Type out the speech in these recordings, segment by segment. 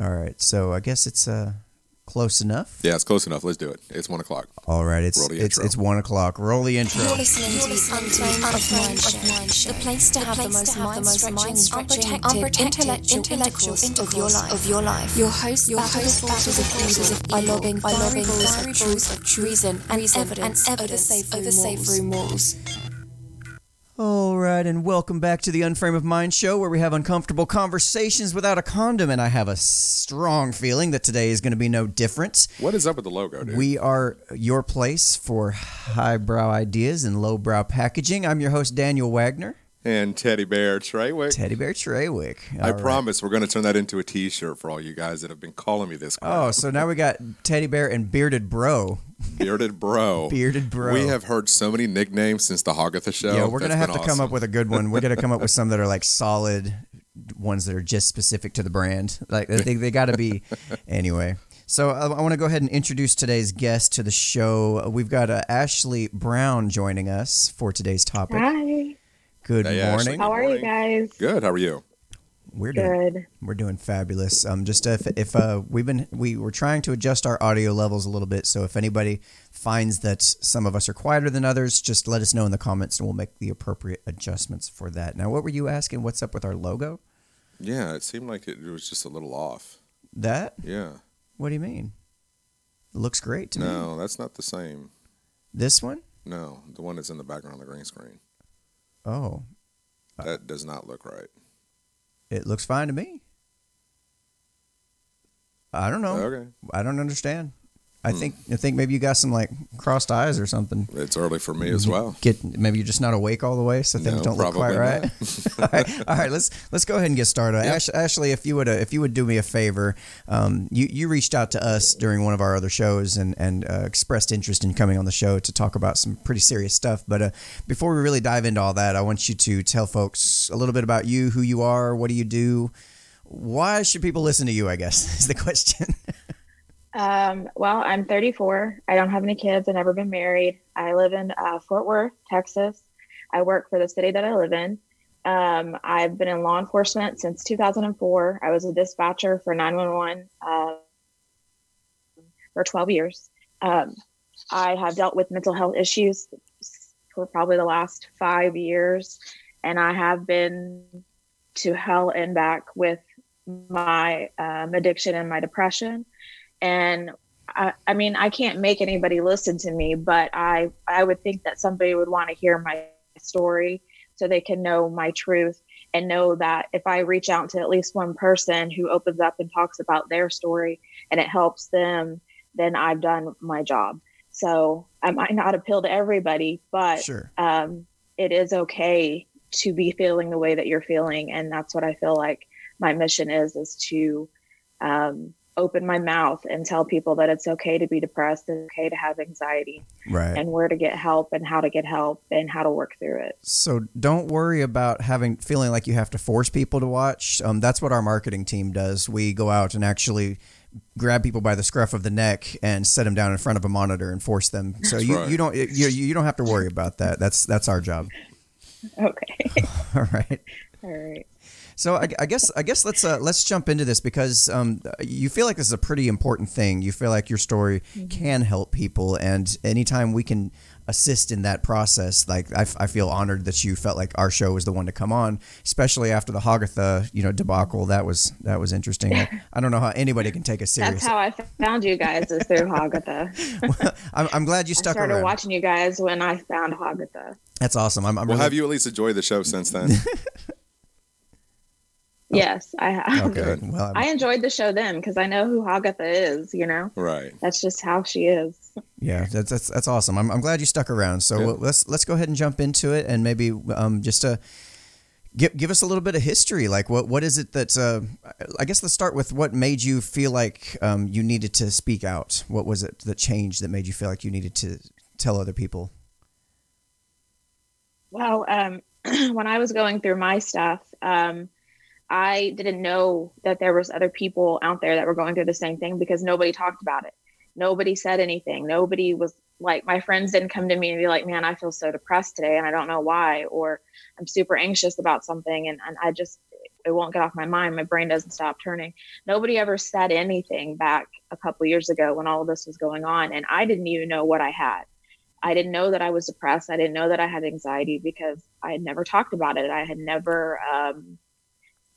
All right. So I guess it's uh close enough. Yeah, it's close enough. Let's do it. It's one o'clock. All right. It's Roll the it's intro. it's one o'clock. Roll the intro. You're listening to the Unframed of Mind Show, the place to have the most mind-stretching, unprotected, intellectual intercourse of your life. Of your life. Your host, your host battles accuses by lobbing, by lobbing fiery balls of treason and evidence over the safe over safe room walls. All right, and welcome back to the Unframe of Mind show where we have uncomfortable conversations without a condom, and I have a strong feeling that today is going to be no different. What is up with the logo, dude? We are your place for highbrow ideas and lowbrow packaging. I'm your host, Daniel Wagner. And Teddy Bear Treywick. Teddy Bear Treywick. I All right. promise we're going to turn that into a T-shirt for all you guys that have been calling me this. Oh, so now we got Teddy Bear and Bearded Bro. bearded bro. Bearded Bro. We have heard so many nicknames since the Hogatha show. Yeah, we're gonna have been to come up with a good one. We're gonna come up with some that are like solid ones that are just specific to the brand. Like they they got to be anyway. So I, I want to go ahead and introduce today's guest to the show. We've got uh, Ashley Brown joining us for today's topic. Hi. Good Hey, Ashley. morning. How are you guys? Good. How are you? We're doing Good. we're doing fabulous. Um, just if if uh we've been we were trying to adjust our audio levels a little bit. So if anybody finds that some of us are quieter than others, just let us know in the comments and we'll make the appropriate adjustments for that. Now, what were you asking? What's up with our logo? Yeah, it seemed like it was just a little off. That? Yeah. What do you mean? It looks great to me. No, that's not the same. This one? No, the one that's in the background on the green screen. Oh, That does not look right. it looks fine to me. I don't know. Okay. I don't understand. I Hmm. think I think maybe you got some like crossed eyes or something. It's early for me as well. Get maybe you're just not awake all the way, so things No, don't look quite right. all right, all right. Let's let's go ahead and get started. Yep. Ash, Ashley, if you would uh, if you would do me a favor, um, you you reached out to us during one of our other shows and and uh, expressed interest in coming on the show to talk about some pretty serious stuff. But uh, before we really dive into all that, I want you to tell folks a little bit about you, who you are, what do you do. Why should people listen to you? I guess is the question. Um, well, I'm 34. I don't have any kids. I've never been married. I live in uh, Fort Worth, Texas. I work for the city that I live in. Um, I've been in law enforcement since 2004. I was a dispatcher for 911 uh, for 12 years. Um, I have dealt with mental health issues for probably the last five years, and I have been to hell and back with my um, addiction and my depression and I, I mean i can't make anybody listen to me but i i would think that somebody would want to hear my story so they can know my truth and know that if i reach out to at least one person who opens up and talks about their story and it helps them then i've done my job so i might not appeal to everybody but sure. um, it is okay to be feeling the way that you're feeling and that's what i feel like my mission is is to um, open my mouth and tell people that it's okay to be depressed it's okay to have anxiety Right. and where to get help and how to get help and how to work through it So don't worry about having feeling like you have to force people to watch. Um, that's what our marketing team does. We go out and actually grab people by the scruff of the neck and set them down in front of a monitor and force them. So That's you, right. you don't you, you don't have to worry about that. That's that's our job. okay All right. all right So I, I guess I guess let's uh, let's jump into this because um, you feel like this is a pretty important thing. You feel like your story can help people, and anytime we can assist in that process, like I, f- I feel honored that you felt like our show was the one to come on, especially after the Hogatha you know debacle. That was that was interesting. I, I don't know how anybody can take us serious. that's how i found you guys is through hagatha I'm, I'm glad you stuck around. i stuck started around. watching you guys when i found hagatha That's awesome. I'm, I'm Well, really, have you at least enjoyed the show since then? Yes i have okay. Well, I'm- i enjoyed the show then because i know who hagatha is you know right. that's just how she is Yeah, that's that's, that's awesome. I'm, I'm glad you stuck around. So Good. let's let's go ahead and jump into it, and maybe um, just to give give us a little bit of history. Like what what is it that uh, I guess let's start with what made you feel like um, you needed to speak out. What was it that changed that made you feel like you needed to tell other people? Well, um, when I was going through my stuff, um, I didn't know that there was other people out there that were going through the same thing because nobody talked about it. Nobody said anything. Nobody was like, my friends didn't come to me and be like, man, I feel so depressed today and I don't know why, or I'm super anxious about something. And, and I just, it won't get off my mind. My brain doesn't stop turning. Nobody ever said anything back a couple years ago when all of this was going on, and I didn't even know what I had. I didn't know that I was depressed. I didn't know that I had anxiety because I had never talked about it. I had never, um,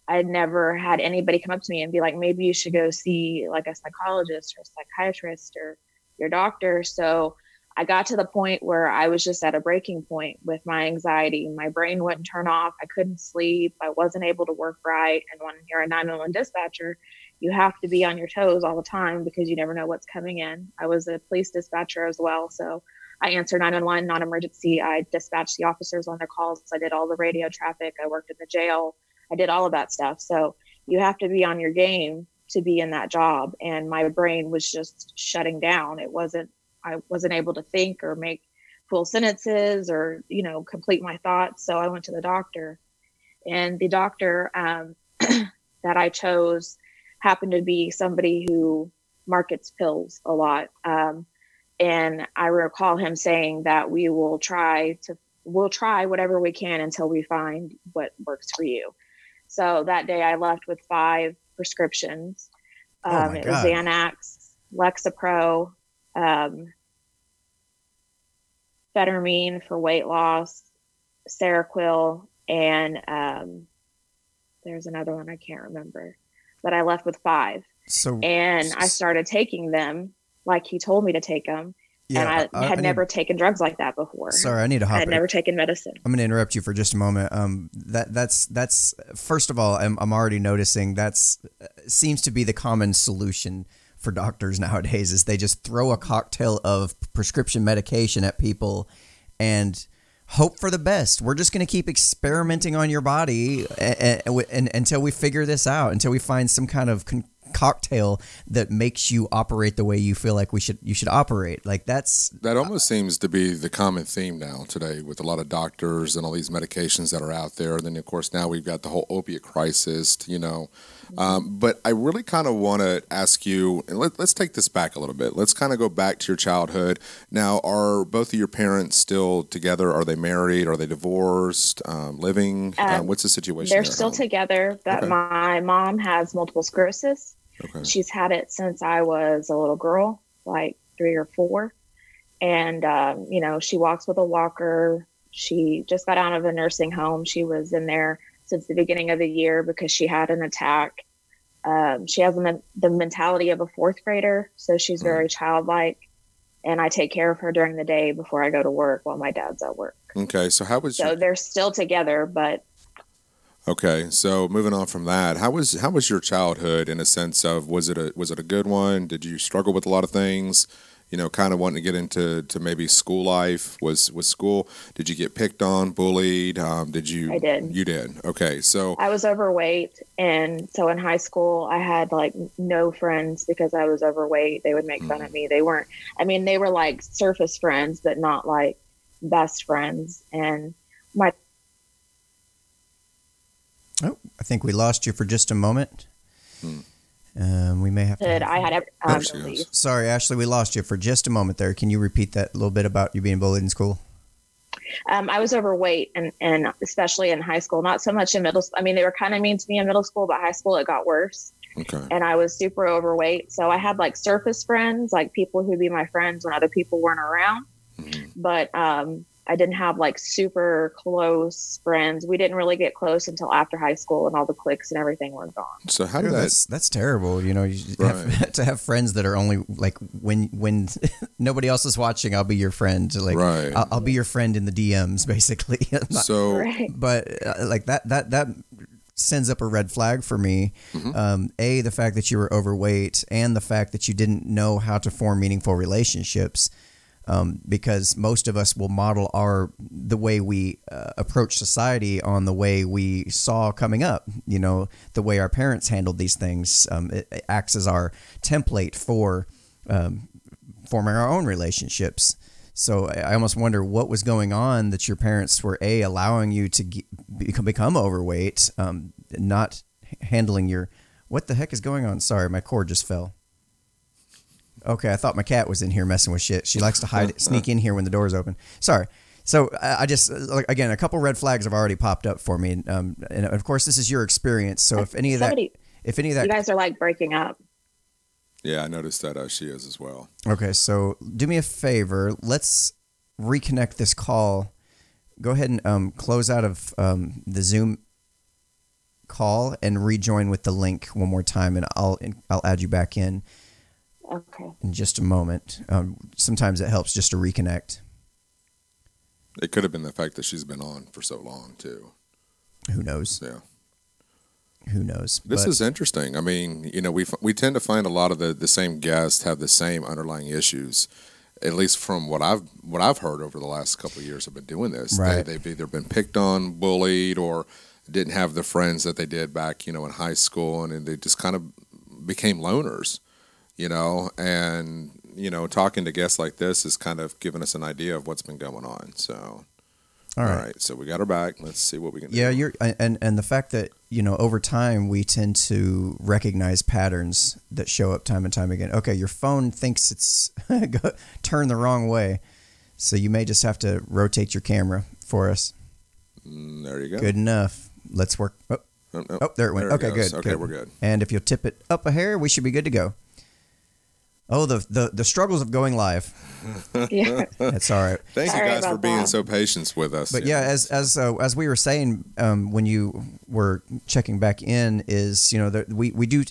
I never had anybody come up to me and be like, maybe you should go see like a psychologist or a psychiatrist or your doctor. So I got to the point where I was just at a breaking point with my anxiety. My brain wouldn't turn off. I couldn't sleep. I wasn't able to work right. And when you're a 911 dispatcher, you have to be on your toes all the time because you never know what's coming in. I was a police dispatcher as well. So I answered 911 non emergency. I dispatched the officers on their calls. I did all the radio traffic. I worked in the jail. I did all of that stuff. So you have to be on your game to be in that job. And my brain was just shutting down. It wasn't, I wasn't able to think or make full sentences or, you know, complete my thoughts. So I went to the doctor. And the doctor um, that I chose happened to be somebody who markets pills a lot. Um, and I recall him saying that we will try to we'll try whatever we can until we find what works for you. So that day I left with five prescriptions. Oh Um, my it was Xanax, Lexapro, um, Phentermine for weight loss, Seroquel, and um, there's another one I can't remember. But I left with five So and I started taking them like he told me to take them. Yeah, and I, had need- never taken drugs like that before. Sorry, I need to I hop. had in. never taken medicine. I'm going to interrupt you for just a moment. Um, that that's that's first of all, I'm I'm already noticing that's uh, seems to be the common solution for doctors nowadays is they just throw a cocktail of prescription medication at people and hope for the best. We're just going to keep experimenting on your body uh, uh, and, and, until we figure this out, until we find some kind of con- cocktail that makes you operate the way you feel like we should you should operate. Like that's That almost seems to be the common theme now today with a lot of doctors and all these medications that are out there. And then, of course, now we've got the whole opiate crisis, you know. Um, but I really kind of want to ask you, and let, let's take this back a little bit. Let's kind of go back to your childhood. Now, are both of your parents still together? Are they married? Are they divorced? Um, living? Uh, Um, what's the situation? They're still home? together, but Okay. my mom has multiple sclerosis. Okay. She's had it since I was a little girl, like three or four. And, um, you know, she walks with a walker. She just got out of a nursing home. She was in there since the beginning of the year because she had an attack. Um, she has the, the mentality of a fourth grader. So she's very childlike. And I take care of her during the day before I go to work while my dad's at work. Okay. So, how was So your they're still together, but Okay, so moving on from that, how was how was your childhood in a sense of was it a was it a good one? Did you struggle with a lot of things? You know, kind of wanting to get into to maybe school life. Was was school? Did you get picked on, bullied? Um, did you? I did. You did. Okay, so I was overweight, and so in high school, I had like no friends because I was overweight. They would make fun of me. They weren't. I mean, they were like surface friends, but not like best friends. And my Oh, I think we lost you for just a moment. Hmm. Um, we may have to. kid, I had every, There um, she goes. Sorry, Ashley, we lost you for just a moment there. Can you repeat that a little bit about you being bullied in school? um, I was overweight, and and especially in high school. Not so much in middle. school. I mean, they were kind of mean to me in middle school, but high school it got worse. okay, and I was super overweight. So I had like surface friends, like people who'd be my friends when other people weren't around. Mhm. But um, I didn't have like super close friends. We didn't really get close until after high school, and all the cliques and everything were gone. so how did that? that's that's terrible. You know, you have, to have friends that are only like when when nobody else is watching, I'll be your friend. Like Right. I'll, I'll be your friend in the DMs, basically. Not- So Right. but uh, like that that that sends up a red flag for me. Um, a the fact that you were overweight and the fact that you didn't know how to form meaningful relationships. Um, because most of us will model our the way we uh, approach society on the way we saw coming up. You know, the way our parents handled these things. Um, it, it acts as our template for um, forming our own relationships. So I almost wonder what was going on that your parents were a allowing you to become become overweight, um, not handling your. What the heck is going on? Sorry, my cord just fell. Okay, I thought my cat was in here messing with shit. She likes to hide, sneak in here when the door's open. Sorry. So I I just like again a couple red flags have already popped up for me, um, and of course this is your experience. So if any of that, Somebody, if any of that, you guys are like breaking up. Yeah, I noticed that uh, she is as well. okay. So do me a favor. Let's reconnect this call. Go ahead and um, close out of um, the Zoom call and rejoin with the link one more time, and I'll I'll add you back in Okay. in just a moment. Um, sometimes it helps just to reconnect. It could have been the fact that she's been on for so long too. Who knows? Yeah. Who knows? This But- is interesting. I mean, you know, we we tend to find a lot of the, the same guests have the same underlying issues. At least from what I've what I've heard over the last couple of years, I've been doing this. Right. They, they've either been picked on, bullied, or didn't have the friends that they did back, you know, in high school, and, and they just kind of became loners, you know. And you know, talking to guests like this is kind of giving us an idea of what's been going on. So, all right. so we got her back. Let's see what we can do. Yeah, you're and and the fact that you know over time we tend to recognize patterns that show up time and time again. Okay, your phone thinks it's go- turned the wrong way, so you may just have to rotate your camera for us. Mm, there you go. Good enough. Let's work. Oh, Oh, oh there it went. There okay, good. Okay, good. we're good. And if you'll tip it up a hair, we should be good to go. Oh, the the the struggles of going live. Yeah. That's all right. Thank Sorry you guys for being that. so patient with us. But yeah, as as uh, as we were saying um, when you were checking back in, is you know that we we do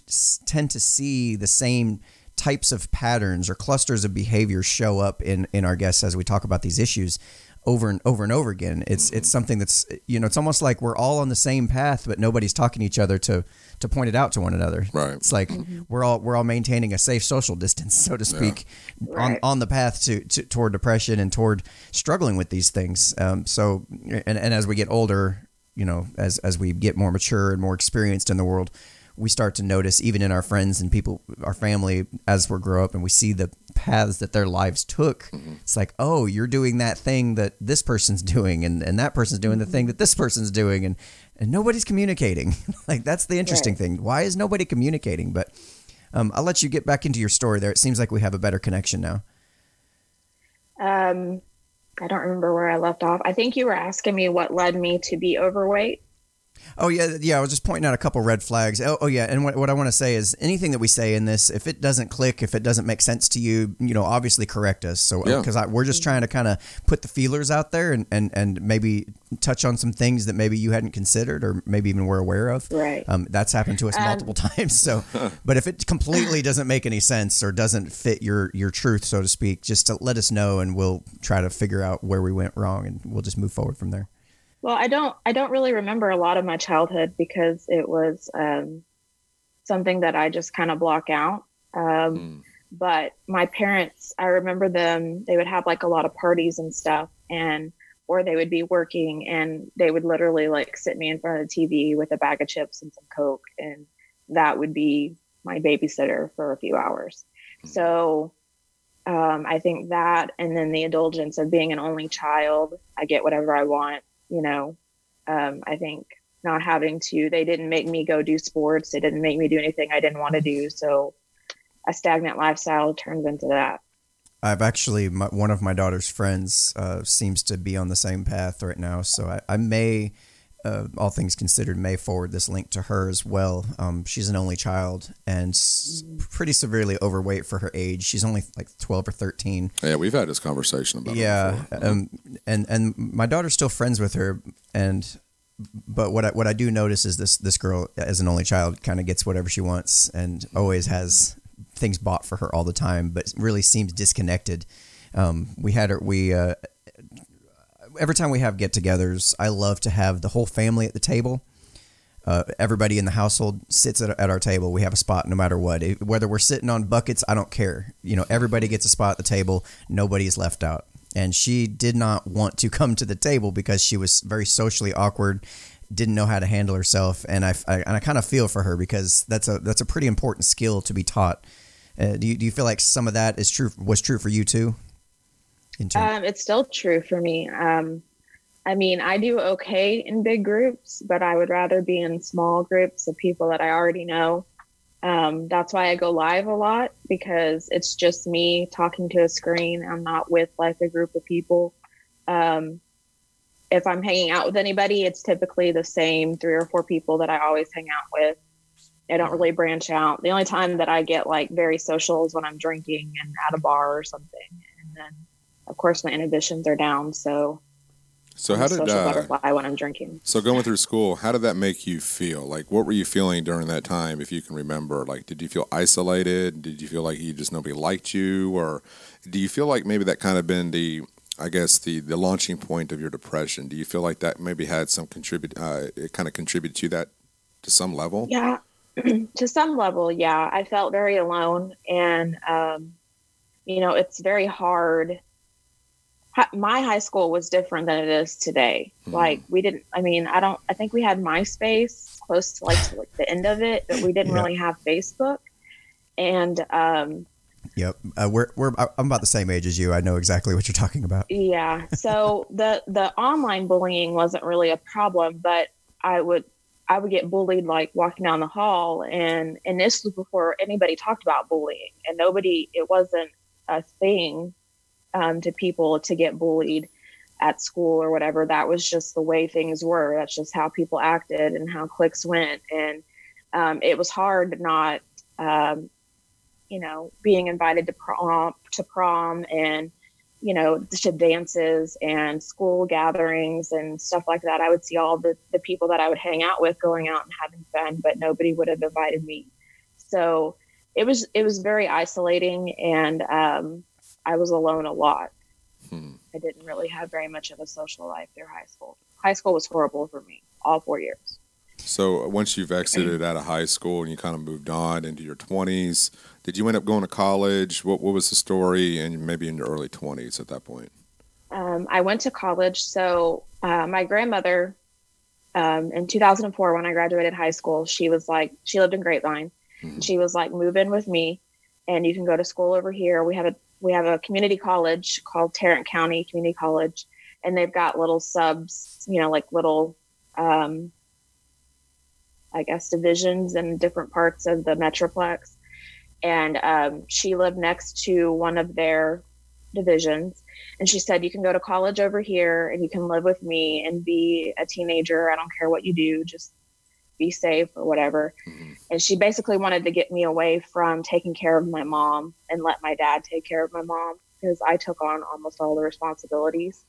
tend to see the same types of patterns or clusters of behavior show up in in our guests as we talk about these issues over and over and over again. It's it's something that's you know it's almost like we're all on the same path, but nobody's talking to each other to to point it out to one another. Right. It's like mm-hmm. we're all we're all maintaining a safe social distance, so to speak, on Right. on the path to, to toward depression and toward struggling with these things. Um, so, and, and as we get older, you know, as as we get more mature and more experienced in the world, we start to notice even in our friends and people, our family, as we grow up and we see the paths that their lives took. Mm-hmm. It's like, oh, you're doing that thing that this person's doing, and and that person's doing the mm-hmm. thing that this person's doing, and and nobody's communicating. like that's the interesting Right. thing. Why is nobody communicating? But um, I'll let you get back into your story there. It seems like we have a better connection now. Um, I don't remember where I left off. I think you were asking me what led me to be overweight. Oh yeah, yeah. I was just pointing out a couple red flags. Oh, oh yeah, and what, what I want to say is anything that we say in this, if it doesn't click, if it doesn't make sense to you, you know, obviously correct us. So Yeah. because we're just trying to kind of put the feelers out there and, and and maybe touch on some things that maybe you hadn't considered or maybe even were aware of. Right. Um, that's happened to us Um, multiple times. So, but if it completely doesn't make any sense or doesn't fit your your truth, so to speak, just to let us know and we'll try to figure out where we went wrong and we'll just move forward from there. Well, I don't I don't really remember a lot of my childhood because it was um, something that I just kind of block out. Um, Mm. But my parents, I remember them. They would have like a lot of parties and stuff, and or they would be working, and they would literally like sit me in front of the TV with a bag of chips and some coke, and that would be my babysitter for a few hours. So um, I think that, and then the indulgence of being an only child, I get whatever I want. You know, um, I think not having to, they didn't make me go do sports. They didn't make me do anything I didn't want to do. So a stagnant lifestyle turns into that. I've actually my, one of my daughter's friends uh, seems to be on the same path right now, so I, I may, uh, all things considered, may forward this link to her as well. Um, she's an only child and s- pretty severely overweight for her age. She's only like twelve or thirteen. Yeah, we've had this conversation about Yeah, um, and and my daughter's still friends with her, and but what I, what I do notice is this this girl as an only child kind of gets whatever she wants and always has things bought for her all the time, but really seems disconnected. Um, we had her we. Uh, Every time we have get-togethers, I love to have the whole family at the table. Uh, everybody in the household sits at, at our table. We have a spot no matter what. It- whether we're sitting on buckets, I don't care. You know, everybody gets a spot at the table. Nobody's left out. And she did not want to come to the table because she was very socially awkward, didn't know how to handle herself, and I, I and I kind of feel for her because that's a that's a pretty important skill to be taught. Uh, do you do you feel like some of that is true was true for you too? Um, it's still true for me. Um, I mean, I do okay in big groups, but I would rather be in small groups of people that I already know. Um, that's why I go live a lot because it's just me talking to a screen. I'm not with like a group of people. Um, if I'm hanging out with anybody, it's typically the same three or four people that I always hang out with. I don't really branch out. The only time that I get like very social is when I'm drinking and at a bar or something. And then, of course, my inhibitions are down. So, so how did social uh, butterfly when I'm drinking? so going through school? How did that make you feel? Like, what were you feeling during that time, if you can remember? Like, did you feel isolated? Did you feel like you just nobody liked you, or do you feel like maybe that kind of been the I guess the the launching point of your depression. Do you feel like that maybe had some contribute? Uh, it kind of contributed to that to some level. Yeah, to some level, yeah. I felt very alone, and um, you know, it's very hard. My high school was different than it is today. Mhm. Like we didn't. I mean, I don't. I think we had MySpace close to like, to like the end of it, but we didn't Yeah. really have Facebook. And um, Yep. Uh, we're we're I'm about the same age as you. I know exactly what you're talking about. Yeah. So the the online bullying wasn't really a problem, but I would I would get bullied like walking down the hall and and this was before anybody talked about bullying and nobody it wasn't a thing um, to people to get bullied at school or whatever. That was just the way things were. That's just how people acted and how cliques went. And um, it was hard not um, you know, being invited to prom to prom and you know, to dances and school gatherings and stuff like that. I would see all the, the people that I would hang out with going out and having fun, but nobody would have invited me. So it was it was very isolating and um, I was alone a lot. Hmm. I didn't really have very much of a social life through high school. High school was horrible for me, all four years. So once you've exited out of high school and you kind of moved on into your 20s, did you end up going to college? What what was the story? And maybe in your early 20s at that point. um, I went to college. So uh, my grandmother, um, in 2004, when I graduated high school, she was like, she lived in Grapevine. Mhm. She was like, move in with me, and you can go to school over here. We have a we have a community college called Tarrant County Community College, and they've got little subs, you know, like little, um, I guess, divisions in different parts of the metroplex. And um, she lived next to one of their divisions and she said, You can go to college over here and you can live with me and be a teenager. I don't care what you do, just be safe or whatever. Mhm. And she basically wanted to get me away from taking care of my mom and let my dad take care of my mom because I took on almost all the responsibilities.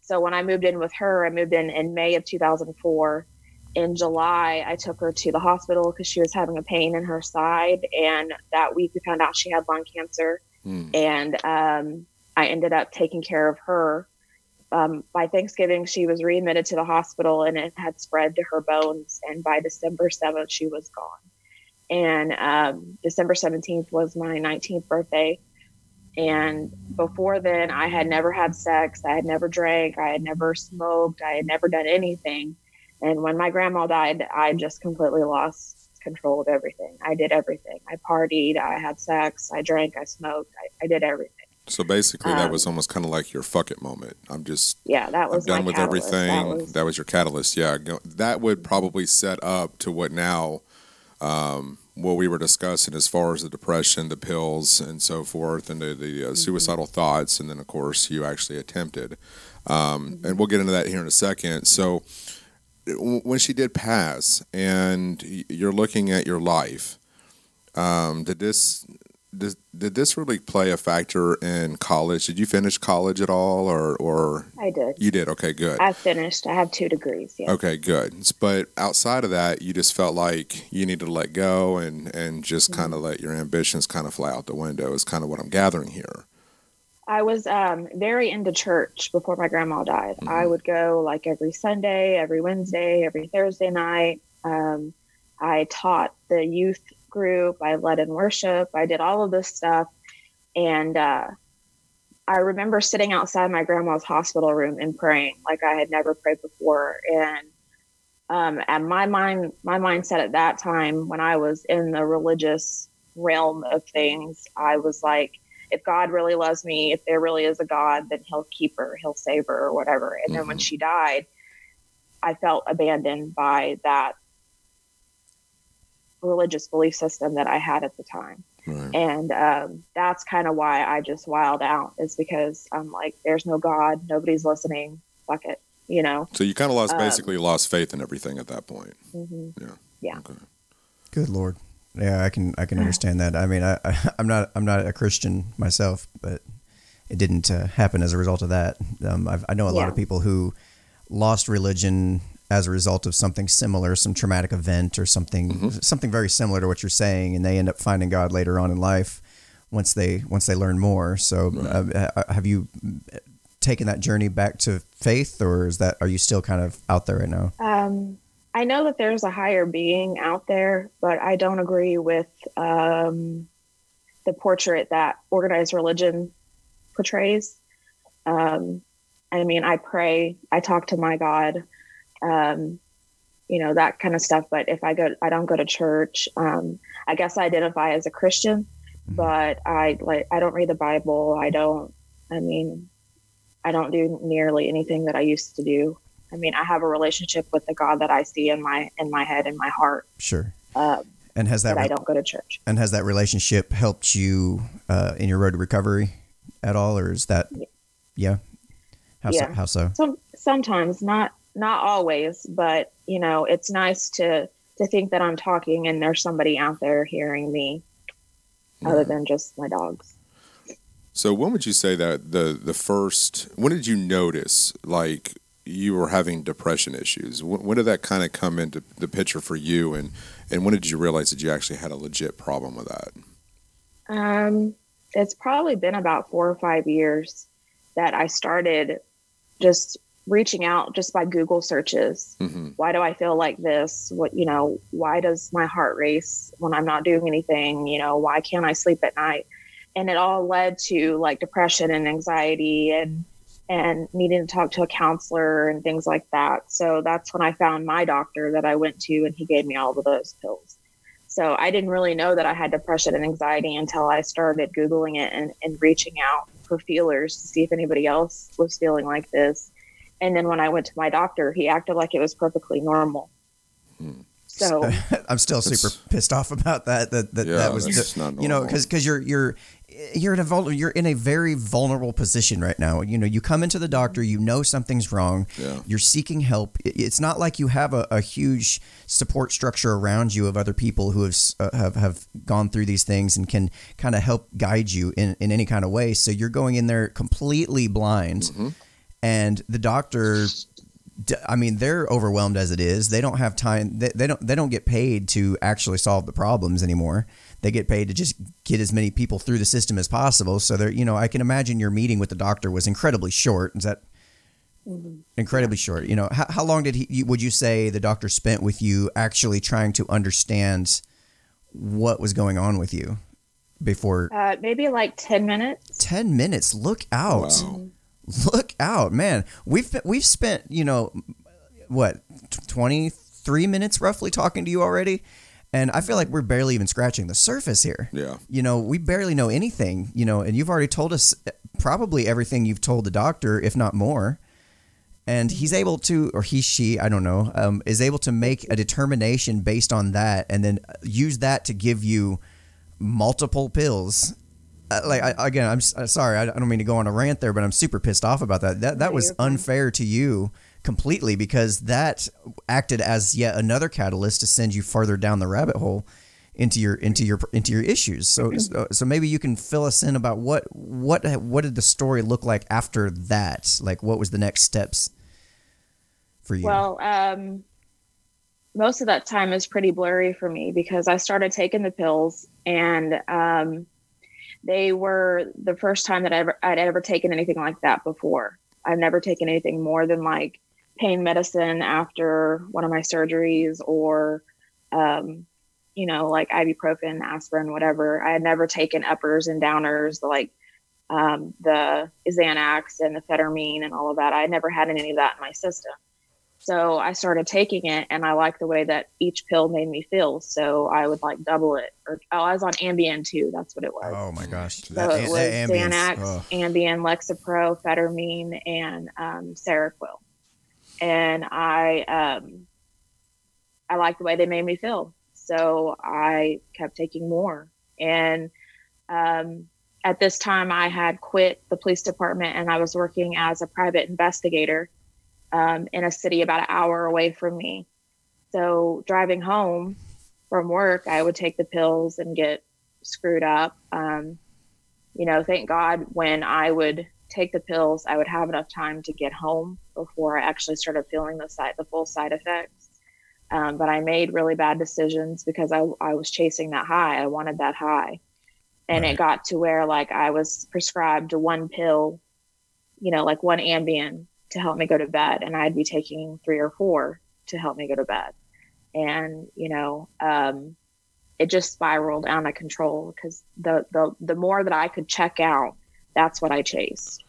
So when I moved in with her, I moved in in May of 2004. In July, I took her to the hospital because she was having a pain in her side. And that week, we found out she had lung cancer Hmm. and um, I ended up taking care of her. Um, by Thanksgiving, she was readmitted to the hospital, and it had spread to her bones. And by December seventh, she was gone. And um, December seventeenth was my nineteenth birthday. And before then, I had never had sex. I had never drank. I had never smoked. I had never done anything. And when my grandma died, I just completely lost control of everything. I did everything. I partied. I had sex. I drank. I smoked. I, I did everything. So basically, that Um, was almost kind of like your fuck it moment. I'm just Yeah, that was I'm done with catalyst. everything. That That was, was, your catalyst. Yeah, go, that would probably set up to what now, um, what we were discussing as far as the depression, the pills, and so forth, and the, the Mm-hmm. uh, suicidal thoughts, and then of course you actually attempted. Um, Mm-hmm. And we'll get into that here in a second. So when she did pass, and you're looking at your life, um, did this? Did, did this really play a factor in college? Did you finish college at all, or, or I did. you did? Okay, good. I finished. I have two degrees. Yeah. Okay, good. But outside of that, you just felt like you needed to let go and and just Mm-hmm. kind of let your ambitions kind of fly out the window. Is kind of what I'm gathering here. I was um, very into church before my grandma died. Mhm. I would go like every Sunday, every Wednesday, every Thursday night. Um, I taught the youth group. I led in worship. I did all of this stuff. And uh, I remember sitting outside my grandma's hospital room and praying like I had never prayed before. And um, and my mind, my mindset at that time, when I was in the religious realm of things, I was like, if God really loves me, if there really is a God, then He'll keep her, He'll save her, or whatever. And then when Mhm. she died, I felt abandoned by that religious belief system that I had at the time. Right. And um, that's kind of why I just wild out, is because I'm like, there's no God, nobody's listening, fuck it. you know. So you kind of lost um, basically lost faith in everything at that point. Mm-hmm. Yeah. Yeah. Okay. Good lord. Yeah, I can I can understand that. I mean, I, I am not I'm not a Christian myself, but it didn't uh, happen as a result of that. Um, i know a yeah. lot of people who lost religion as a result of something similar, some traumatic event or something mm-hmm. something very similar to what you're saying, and they end up finding God later on in life once they once they learn more. So, right. uh, have you taken that journey back to faith, or is that are you still kind of out there right now? Um, I know that there's a higher being out there, but I don't agree with um, the portrait that organized religion portrays. Um, I mean, I pray, I talk to my God, um, you know, that kind of stuff. But if I go, I don't go to church. Um, I guess I identify as a Christian, mm-hmm. but I like, I don't read the Bible. I don't, I mean, I don't do nearly anything that I used to do. I mean, I have a relationship with the God that I see in my in my head in my heart. Sure. Um, and has that? Re- I don't go to church. And has that relationship helped you uh, in your road to recovery at all, or is that? Yeah. How yeah. so? How so? Some, sometimes, not not always, but you know, it's nice to to think that I'm talking and there's somebody out there hearing me, yeah. other than just my dogs. So when would you say that the the first? When did you notice like you were having depression issues. When, when did that kind of come into the picture for you, and and when did you realize that you actually had a legit problem with that? Um, it's probably been about four or five years that I started just reaching out just by Google searches. Mm-hmm. Why do I feel like this? What you know? Why does my heart race when I'm not doing anything? You know, why can't I sleep at night? And it all led to like depression and anxiety and and needing to talk to a counselor and things like that. So that's when I found my doctor that I went to, and he gave me all of those pills. So I didn't really know that I had depression and anxiety until I started Googling it and, and reaching out for feelers to see if anybody else was feeling like this. And then when I went to my doctor, he acted like it was perfectly normal. Hmm. So I'm still super pissed off about that. That that, yeah, that was, the, you know, because because you're you're you're in a vul- you're in a very vulnerable position right now. You know, you come into the doctor, you know something's wrong. Yeah. You're seeking help. It's not like you have a, a huge support structure around you of other people who have uh, have have gone through these things and can kind of help guide you in in any kind of way. So you're going in there completely blind, mm-hmm. And the doctor I mean, they're overwhelmed as it is. They don't have time. They, they, don't. They don't get paid to actually solve the problems anymore. They get paid to just get as many people through the system as possible. So they're, you know, I can imagine your meeting with the doctor was incredibly short. Is that mm-hmm. incredibly short? You know, how, how long did he? Would you say the doctor spent with you actually trying to understand what was going on with you before? Uh, maybe like ten minutes. Ten minutes. Look out. Wow. Look out, man. We've we've spent you know what twenty three minutes roughly talking to you already. And I feel like we're barely even scratching the surface here. Yeah. You know, we barely know anything, you know, and you've already told us probably everything you've told the doctor, if not more. And he's able to, or he, she, I don't know, um, is able to make a determination based on that and then use that to give you multiple pills uh, like I, again, I'm uh, sorry, I, don't mean to go on a rant there, but I'm super pissed off about that. That that was unfair to you completely because that acted as yet another catalyst to send you farther down the rabbit hole into your into your into your issues. So so, so maybe you can fill us in about what what what did the story look like after that? Like what was the next steps for you? Well, um, most of that time is pretty blurry for me because I started taking the pills and um, they were the first time that I ever, I'd ever taken anything like that before. I've never taken anything more than like pain medicine after one of my surgeries or, um, you know, like ibuprofen, aspirin, whatever. I had never taken uppers and downers, like um, the Xanax and the phentermine and all of that. I had never had any of that in my system. So I started taking it and I liked the way that each pill made me feel. So I would like double it. Or oh, I was on Ambien too. That's what it was. Oh my gosh. So that, it was Xanax, oh. Ambien, Lexapro, Phentermine, and um, Seroquel. And I um, I liked the way they made me feel. So I kept taking more. And um, at this time I had quit the police department and I was working as a private investigator um, in a city about an hour away from me. So driving home from work, I would take the pills and get screwed up. Um, you know, thank God when I would take the pills, I would have enough time to get home before I actually started feeling the side, the full side effects. Um, but I made really bad decisions because I, I was chasing that high. I wanted that high. And right. it got to where like I was prescribed one pill, you know, like one Ambien to help me go to bed. And I'd be taking three or four to help me go to bed. And, you know, um, it just spiraled out of control because the, the, the more that I could check out, that's what I chased.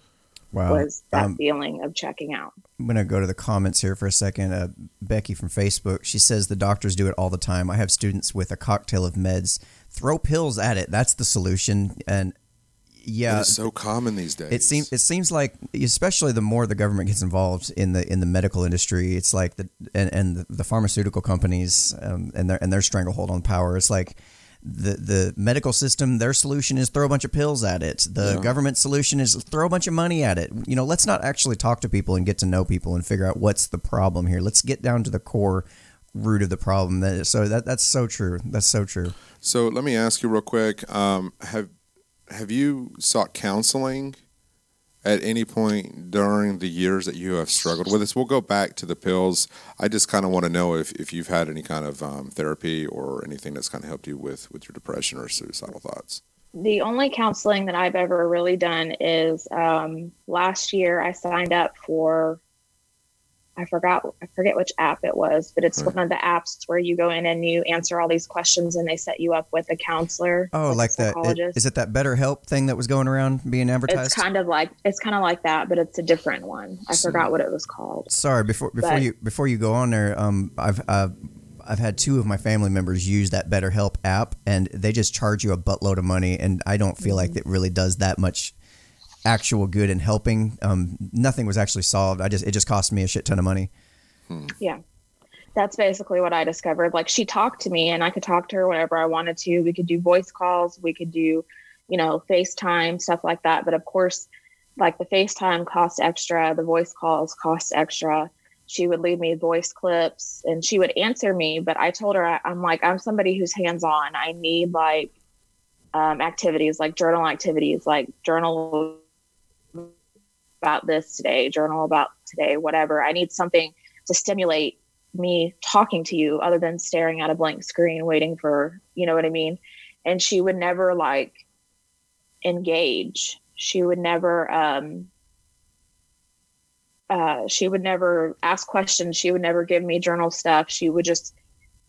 Wow. Was that um, feeling of checking out. I'm going to go to the comments here for a second. Uh, Becky from Facebook, she says the doctors do it all the time. I have students with a cocktail of meds. Throw pills at it. That's the solution. And yeah, it's so common these days. It seems it seems like, especially the more the government gets involved in the in the medical industry, it's like the and, and the pharmaceutical companies um, and their and their stranglehold on power. It's like the the medical system their solution is throw a bunch of pills at it. The yeah. government solution is throw a bunch of money at it. You know let's not actually talk to people and get to know people and figure out what's the problem here. Let's get down to the core root of the problem. That so that that's so true. That's so true. So let me ask you real quick um, have have you sought counseling at any point during the years that you have struggled with this? We'll go back to the pills. I just kind of want to know if, if you've had any kind of um, therapy or anything that's kind of helped you with, with your depression or suicidal thoughts. The only counseling that I've ever really done is um, last year I signed up for I forgot I forget which app it was, but it's right. one of the apps where you go in and you answer all these questions and they set you up with a counselor. Oh, like, that? Is it that BetterHelp thing that was going around being advertised? It's kind of like it's kind of like that, but it's a different one. I so, forgot what it was called. Sorry, before before but, you before you go on there, um, I've uh, I've had two of my family members use that BetterHelp app, and they just charge you a buttload of money, and I don't feel mm-hmm. like it really does that much actual good in helping. Um, nothing was actually solved. I just it just cost me a shit ton of money. Hmm. Yeah, that's basically what I discovered. Like she talked to me, and I could talk to her whenever I wanted to. We could do voice calls. We could do, you know, FaceTime stuff like that. But of course, like the FaceTime cost extra. The voice calls cost extra. She would leave me voice clips, and she would answer me. But I told her I, I'm like I'm somebody who's hands on. I need like um, activities like journal activities, like journal about this today, journal about today, whatever. I need something to stimulate me talking to you other than staring at a blank screen waiting for, you know what I mean? And she would never like engage. She would never um uh, she would never ask questions. She would never give me journal stuff. She would just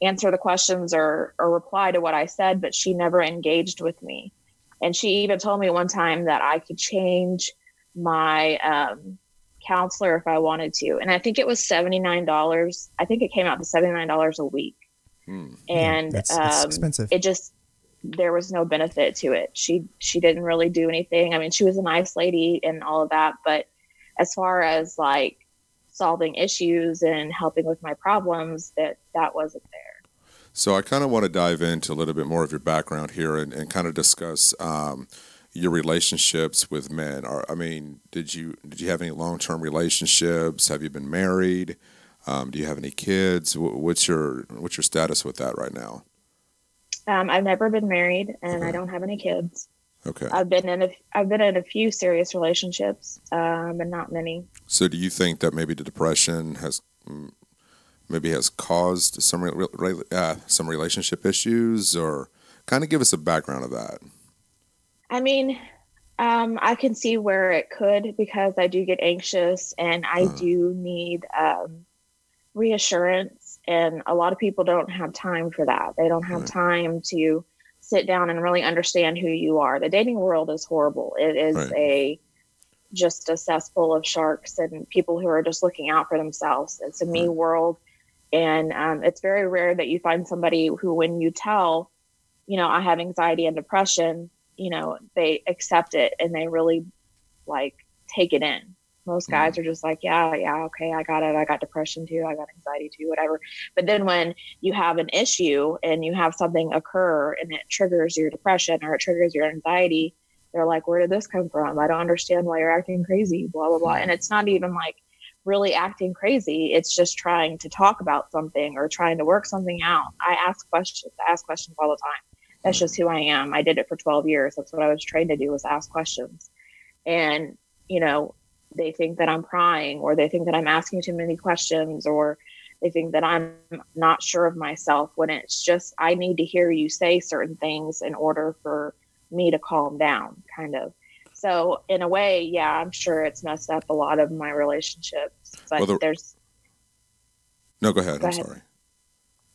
answer the questions or or reply to what I said, but she never engaged with me. And she even told me one time that I could change my um, counselor if I wanted to. And I think it was $79. I think it came out to $79 a week. Mm, and that's, that's um, expensive. It just, there was no benefit to it. She, she didn't really do anything. I mean, she was a nice lady and all of that, but as far as like solving issues and helping with my problems, that that wasn't there. So I kind of want to dive into a little bit more of your background here and, and kind of discuss um, your relationships with men. Are, I mean, did you did you have any long term relationships? Have you been married? Um, do you have any kids? What's your what's your status with that right now? Um, I've never been married, and okay. I don't have any kids. Okay. I've been in a I've been in a few serious relationships, um, but not many. So, do you think that maybe the depression has mm, maybe has caused some uh, some relationship issues, or kind of give us a background of that? I mean, um, I can see where it could because I do get anxious and I uh. do need um, reassurance. And a lot of people don't have time for that. They don't have right. time to sit down and really understand who you are. The dating world is horrible. It is right. a just a cesspool of sharks and people who are just looking out for themselves. It's a me right. world. And um, it's very rare that you find somebody who, when you tell, you know, I have anxiety and depression, you know, they accept it and they really like take it in. Most guys mm. are just like, yeah, yeah, okay, I got it. I got depression too. I got anxiety too, whatever. But then when you have an issue and you have something occur and it triggers your depression or it triggers your anxiety, they're like, where did this come from? I don't understand why you're acting crazy, blah, blah, blah. And it's not even like really acting crazy. It's just trying to talk about something or trying to work something out. I ask questions. I ask questions all the time. That's just who I am. I did it for 12 years. That's what I was trained to do was ask questions. And, you know, they think that I'm prying or they think that I'm asking too many questions or they think that I'm not sure of myself when it's just I need to hear you say certain things in order for me to calm down, kind of. So in a way, yeah, I'm sure it's messed up a lot of my relationships. But Well, the- there's No, go ahead. Go I'm ahead. sorry.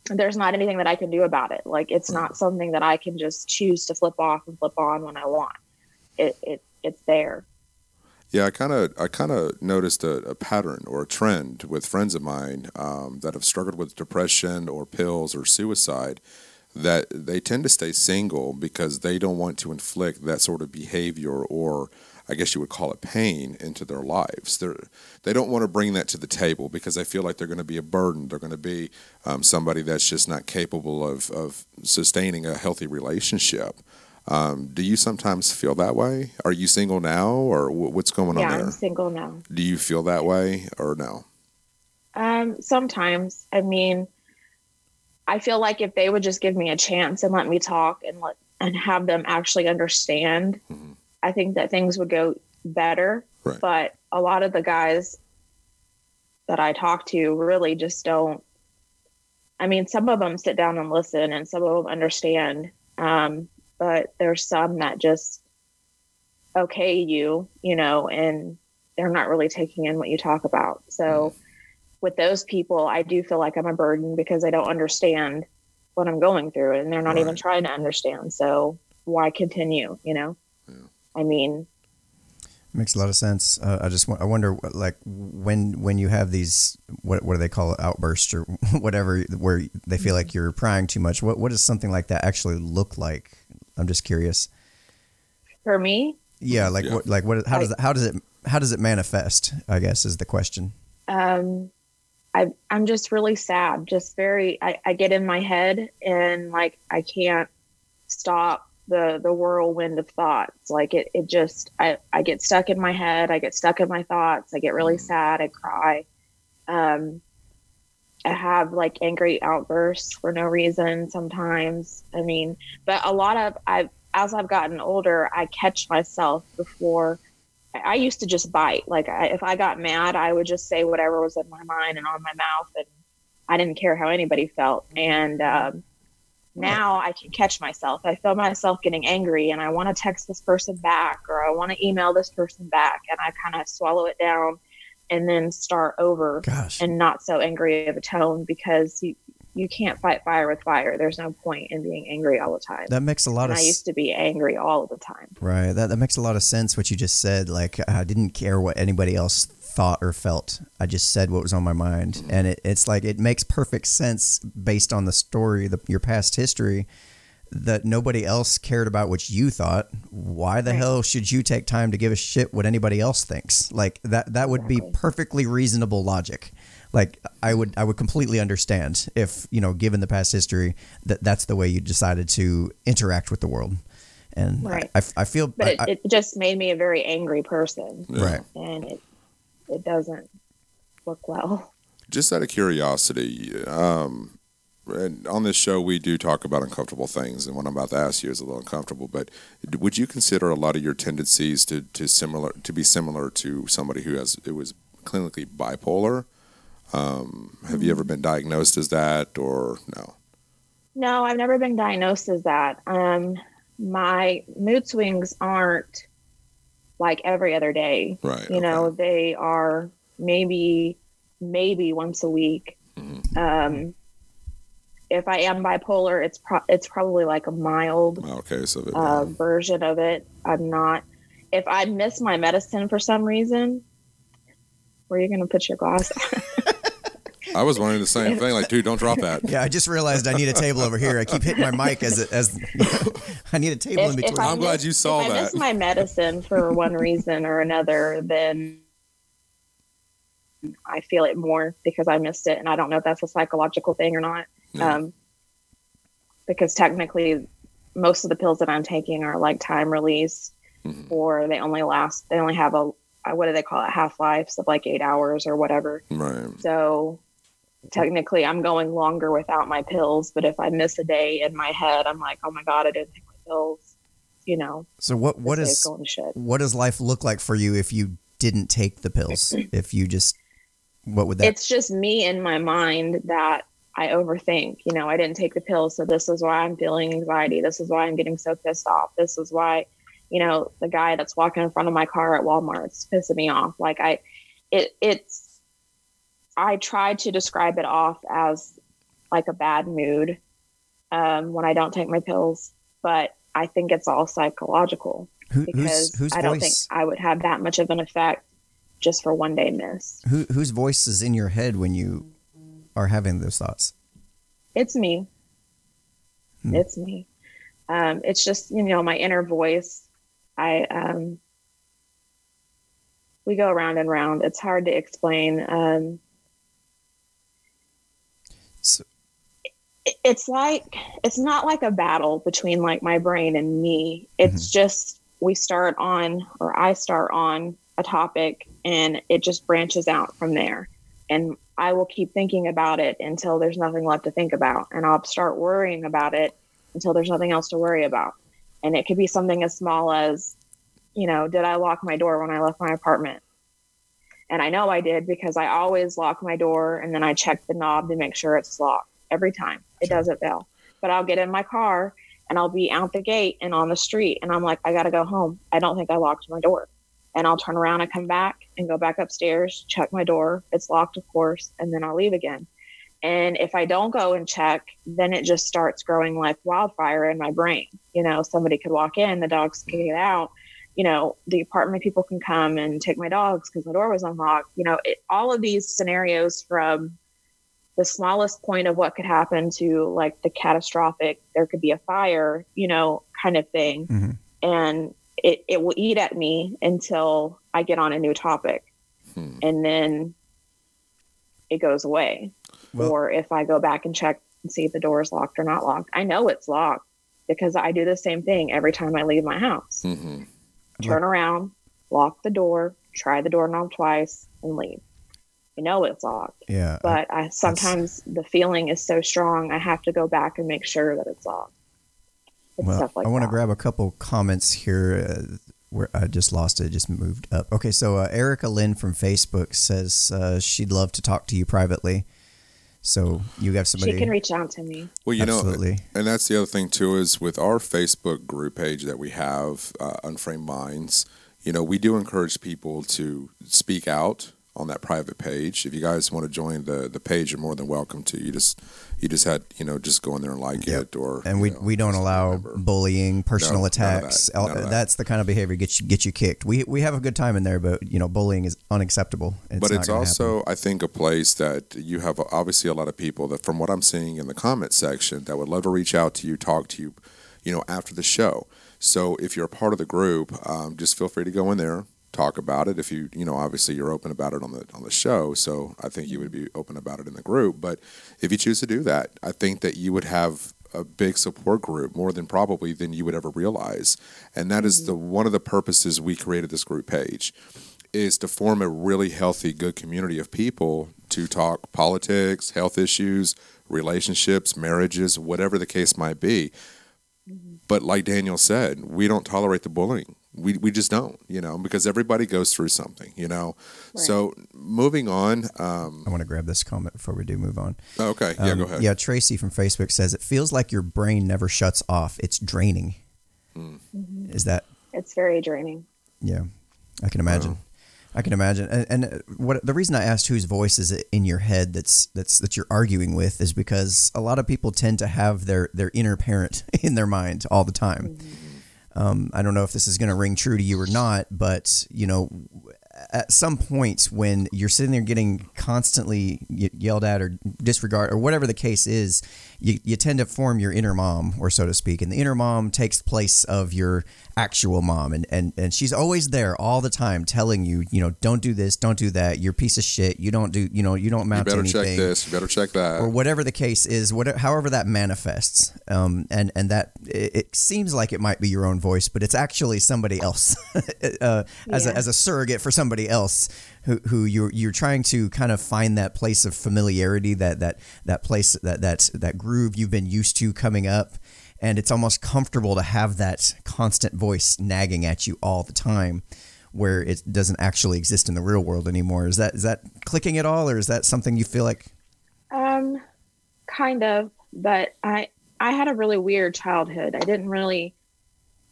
There's not anything that I can do about it. Like it's not something that I can just choose to flip off and flip on when I want. It it it's there. Yeah, I kind of I kind of noticed a, a pattern or a trend with friends of mine um, that have struggled with depression or pills or suicide. That they tend to stay single because they don't want to inflict that sort of behavior or I guess you would call it pain into their lives. They're, they don't want to bring that to the table because they feel like they're going to be a burden. They're going to be um, somebody that's just not capable of, of sustaining a healthy relationship. Um, do you sometimes feel that way? Are you single now, or wh- what's going yeah, on I'm there? single now. Do you feel that way, or no? Um, sometimes, I mean, I feel like if they would just give me a chance and let me talk and let and have them actually understand, Mhm. I think that things would go better. Right. But a lot of the guys that I talk to really just don't. I mean, some of them sit down and listen, and some of them understand. Um, but there's some that just okay you, you know, and they're not really taking in what you talk about. So with those people, I do feel like I'm a burden because they don't understand what I'm going through and they're not even trying to understand. So why continue, you know? I mean, Makes a lot of sense. Uh, I just I wonder what, like when when you have these what what do they call it outbursts or whatever where they feel like you're prying too much. What what does something like that actually look like? I'm just curious. for me, Yeah, like Yeah. what like what how does it, how does it how does it manifest? I guess is the question. um, I, I'm just really sad. Just very, I, I get in my head and like I can't stop the the whirlwind of thoughts. Like it, it just, I, I get stuck in my head. I get stuck in my thoughts. I get really sad. I cry. Um, I have like angry outbursts for no reason sometimes. I mean, but a lot of I've as I've gotten older, I catch myself before I I used to just bite. Like I, if I got mad, I would just say whatever was in my mind and on my mouth, and I didn't care how anybody felt. And um, now I can catch myself. I feel myself getting angry, and I want to text this person back, or I want to email this person back, and I kind of swallow it down, and then start over Gosh. and not so angry of a tone because you you can't fight fire with fire. There's no point in being angry all the time. that makes a lot And of I used to be angry all the time. Right. That that makes a lot of sense what you just said. Like I didn't care what anybody else thought or felt. I just said what was on my mind, mm-hmm. and it, it's like it makes perfect sense based on the story, the, your past history, that nobody else cared about what you thought. Why the Right. hell should you take time to give a shit what anybody else thinks? Like that that would be perfectly reasonable logic. Like I would I would completely understand if you know given the past history that that's the way you decided to interact with the world. And Right. I, I feel But I- it, it just made me a very angry person. Right. and it it doesn't look well. Just out of curiosity, um, and on this show we do talk about uncomfortable things, and what I'm about to ask you is a little uncomfortable. But would you consider a lot of your tendencies to, to similar to be similar to somebody who has it was clinically bipolar? Um, have you ever been diagnosed as that, or no? No, I've never been diagnosed as that. Um, my mood swings aren't like every other day. Right. You know, they are maybe maybe once a week. Mhm. Um, if I am bipolar, it's pro- it's probably like a mild Okay. So uh, version of it. I'm not. If I miss my medicine for some reason, where are you going to put your glass? I was wondering the same thing. Like, dude, don't drop that. Yeah, I just realized I need a table over here. I keep hitting my mic as it, as I need a table in If- if between. I I'm glad you saw that. if I miss my medicine for one reason or another, then I feel it more because I missed it, and I don't know if that's a psychological thing or not. Yeah. Um, because technically, most of the pills that I'm taking are like time release, Mhm. or they only last. They only have a uh, what do they call it half lives of like eight hours or whatever Right. so technically i'm going longer without my pills but if i miss a day in my head i'm like oh my god i didn't take my pills you know So what what is going to shit what does life look like for you if you didn't take the pills? if you just what would that it's just me in my mind that I overthink. You know, I didn't take the pills, so this is why I'm feeling anxiety. This is why I'm getting so pissed off. This is why, you know, the guy that's walking in front of my car at Walmart is pissing me off. Like I, it it's. I tried to describe it off as like a bad mood um, when I don't take my pills, but I think it's all psychological who, because whose whose I don't think I would have that much of an effect just for one day miss. who, whose voice is in your head when you are having those thoughts? it's me Hmm. it's me um it's just you know my inner voice i um we go around and round it's hard to explain um So, it's like it's not like a battle between like my brain and me. It's mm-hmm. just we start on or i start on a topic and it just branches out from there. And i will keep thinking about it until there's nothing left to think about. And i'll start worrying about it until there's nothing else to worry about. And it could be something as small as you know did i lock my door when i left my apartment and i know i did because i always lock my door and then i check the knob to make sure it's locked every time. It doesn't fail. But i'll get in my car and i'll be out the gate and on the street and i'm like i gotta go home. I don't think i locked my door. And i'll turn around and come back and go back upstairs check my door. It's locked of course and then i'll leave again. And if i don't go and check then it just starts growing like wildfire in my brain. You know somebody could walk in the dogs can get out you know the apartment people can come and take my dogs because my door was unlocked. You know it, all of these scenarios from the smallest point of what could happen to like the catastrophic there could be a fire you know kind of thing. Mhm. and it, it will eat at me until i get on a new topic. Hmm. and then it goes away. Well- or if i go back and check and see if the door is locked or not locked i know it's locked because i do the same thing every time i leave my house. Hmm turn around lock the door try the doorknob twice and leave i know it's locked yeah. but I sometimes the feeling is so strong I have to go back and make sure that it's locked. It's well, like I want to grab a couple comments here. Uh, where I just lost it, it just moved up. Okay, so uh, Erica Lynn from Facebook says uh, she'd love to talk to you privately. So you have somebody. She can reach out to me. Well, you Absolutely. know, and that's the other thing too is with our Facebook group page that we have, uh, Unframed Minds. You know, we do encourage people to speak out on that private page. If you guys want to join the the page, you're more than welcome to. You just you just had you know just go in there and like Yep. it, or and we, know, we don't allow whatever. bullying, personal No, none of that. attacks. That. That's the kind of behavior get you get you kicked. We we have a good time in there, but you know bullying is unacceptable. It's but it's also, happen. I think, a place that you have obviously a lot of people that, from what I'm seeing in the comment section, that would love to reach out to you, talk to you, you know, after the show. So if you're a part of the group, um, just feel free to go in there, talk about it. If you, you know, obviously you're open about it on the on the show, so I think you would mm-hmm. be open about it in the group. But if you choose to do that, I think that you would have a big support group more than probably than you would ever realize, and that is the mm-hmm. one of the purposes we created this group page is to form a really healthy, good community of people to talk politics, health issues, relationships, marriages, whatever the case might be. But like Daniel said, we don't tolerate the bullying. We, we just don't, you know, because everybody goes through something, you know. So moving on. Um, I want to grab this comment before we do move on. okay, yeah, Um, go ahead. Yeah, Tracy from Facebook says it feels like your brain never shuts off. It's draining. Hmm. Is that It's very draining. Yeah, I can imagine. I can imagine. And, and what the reason I asked whose voice is it in your head that's that's that you're arguing with is because a lot of people tend to have their their inner parent in their mind all the time. Um, I don't know if this is going to ring true to you or not, but you know, at some point when you're sitting there getting constantly yelled at or disregard or whatever the case is, you, you tend to form your inner mom, or so to speak, and the inner mom takes place of your actual mom, and, and and she's always there all the time, telling you, you know, don't do this, don't do that, you're a piece of shit, you don't do, you know, you don't you amount to better anything. check this. You better check that. or whatever the case is, whatever, however that manifests, um, and and that it, it seems like it might be your own voice, but it's actually somebody else. Uh, as a, as a surrogate for somebody somebody else who, who you're you're trying to kind of find that place of familiarity, that that that place that that that groove you've been used to coming up, and it's almost comfortable to have that constant voice nagging at you all the time, where it doesn't actually exist in the real world anymore. Is that is that clicking at all, or is that something you feel like? Um, kind of, but I I had a really weird childhood. I didn't really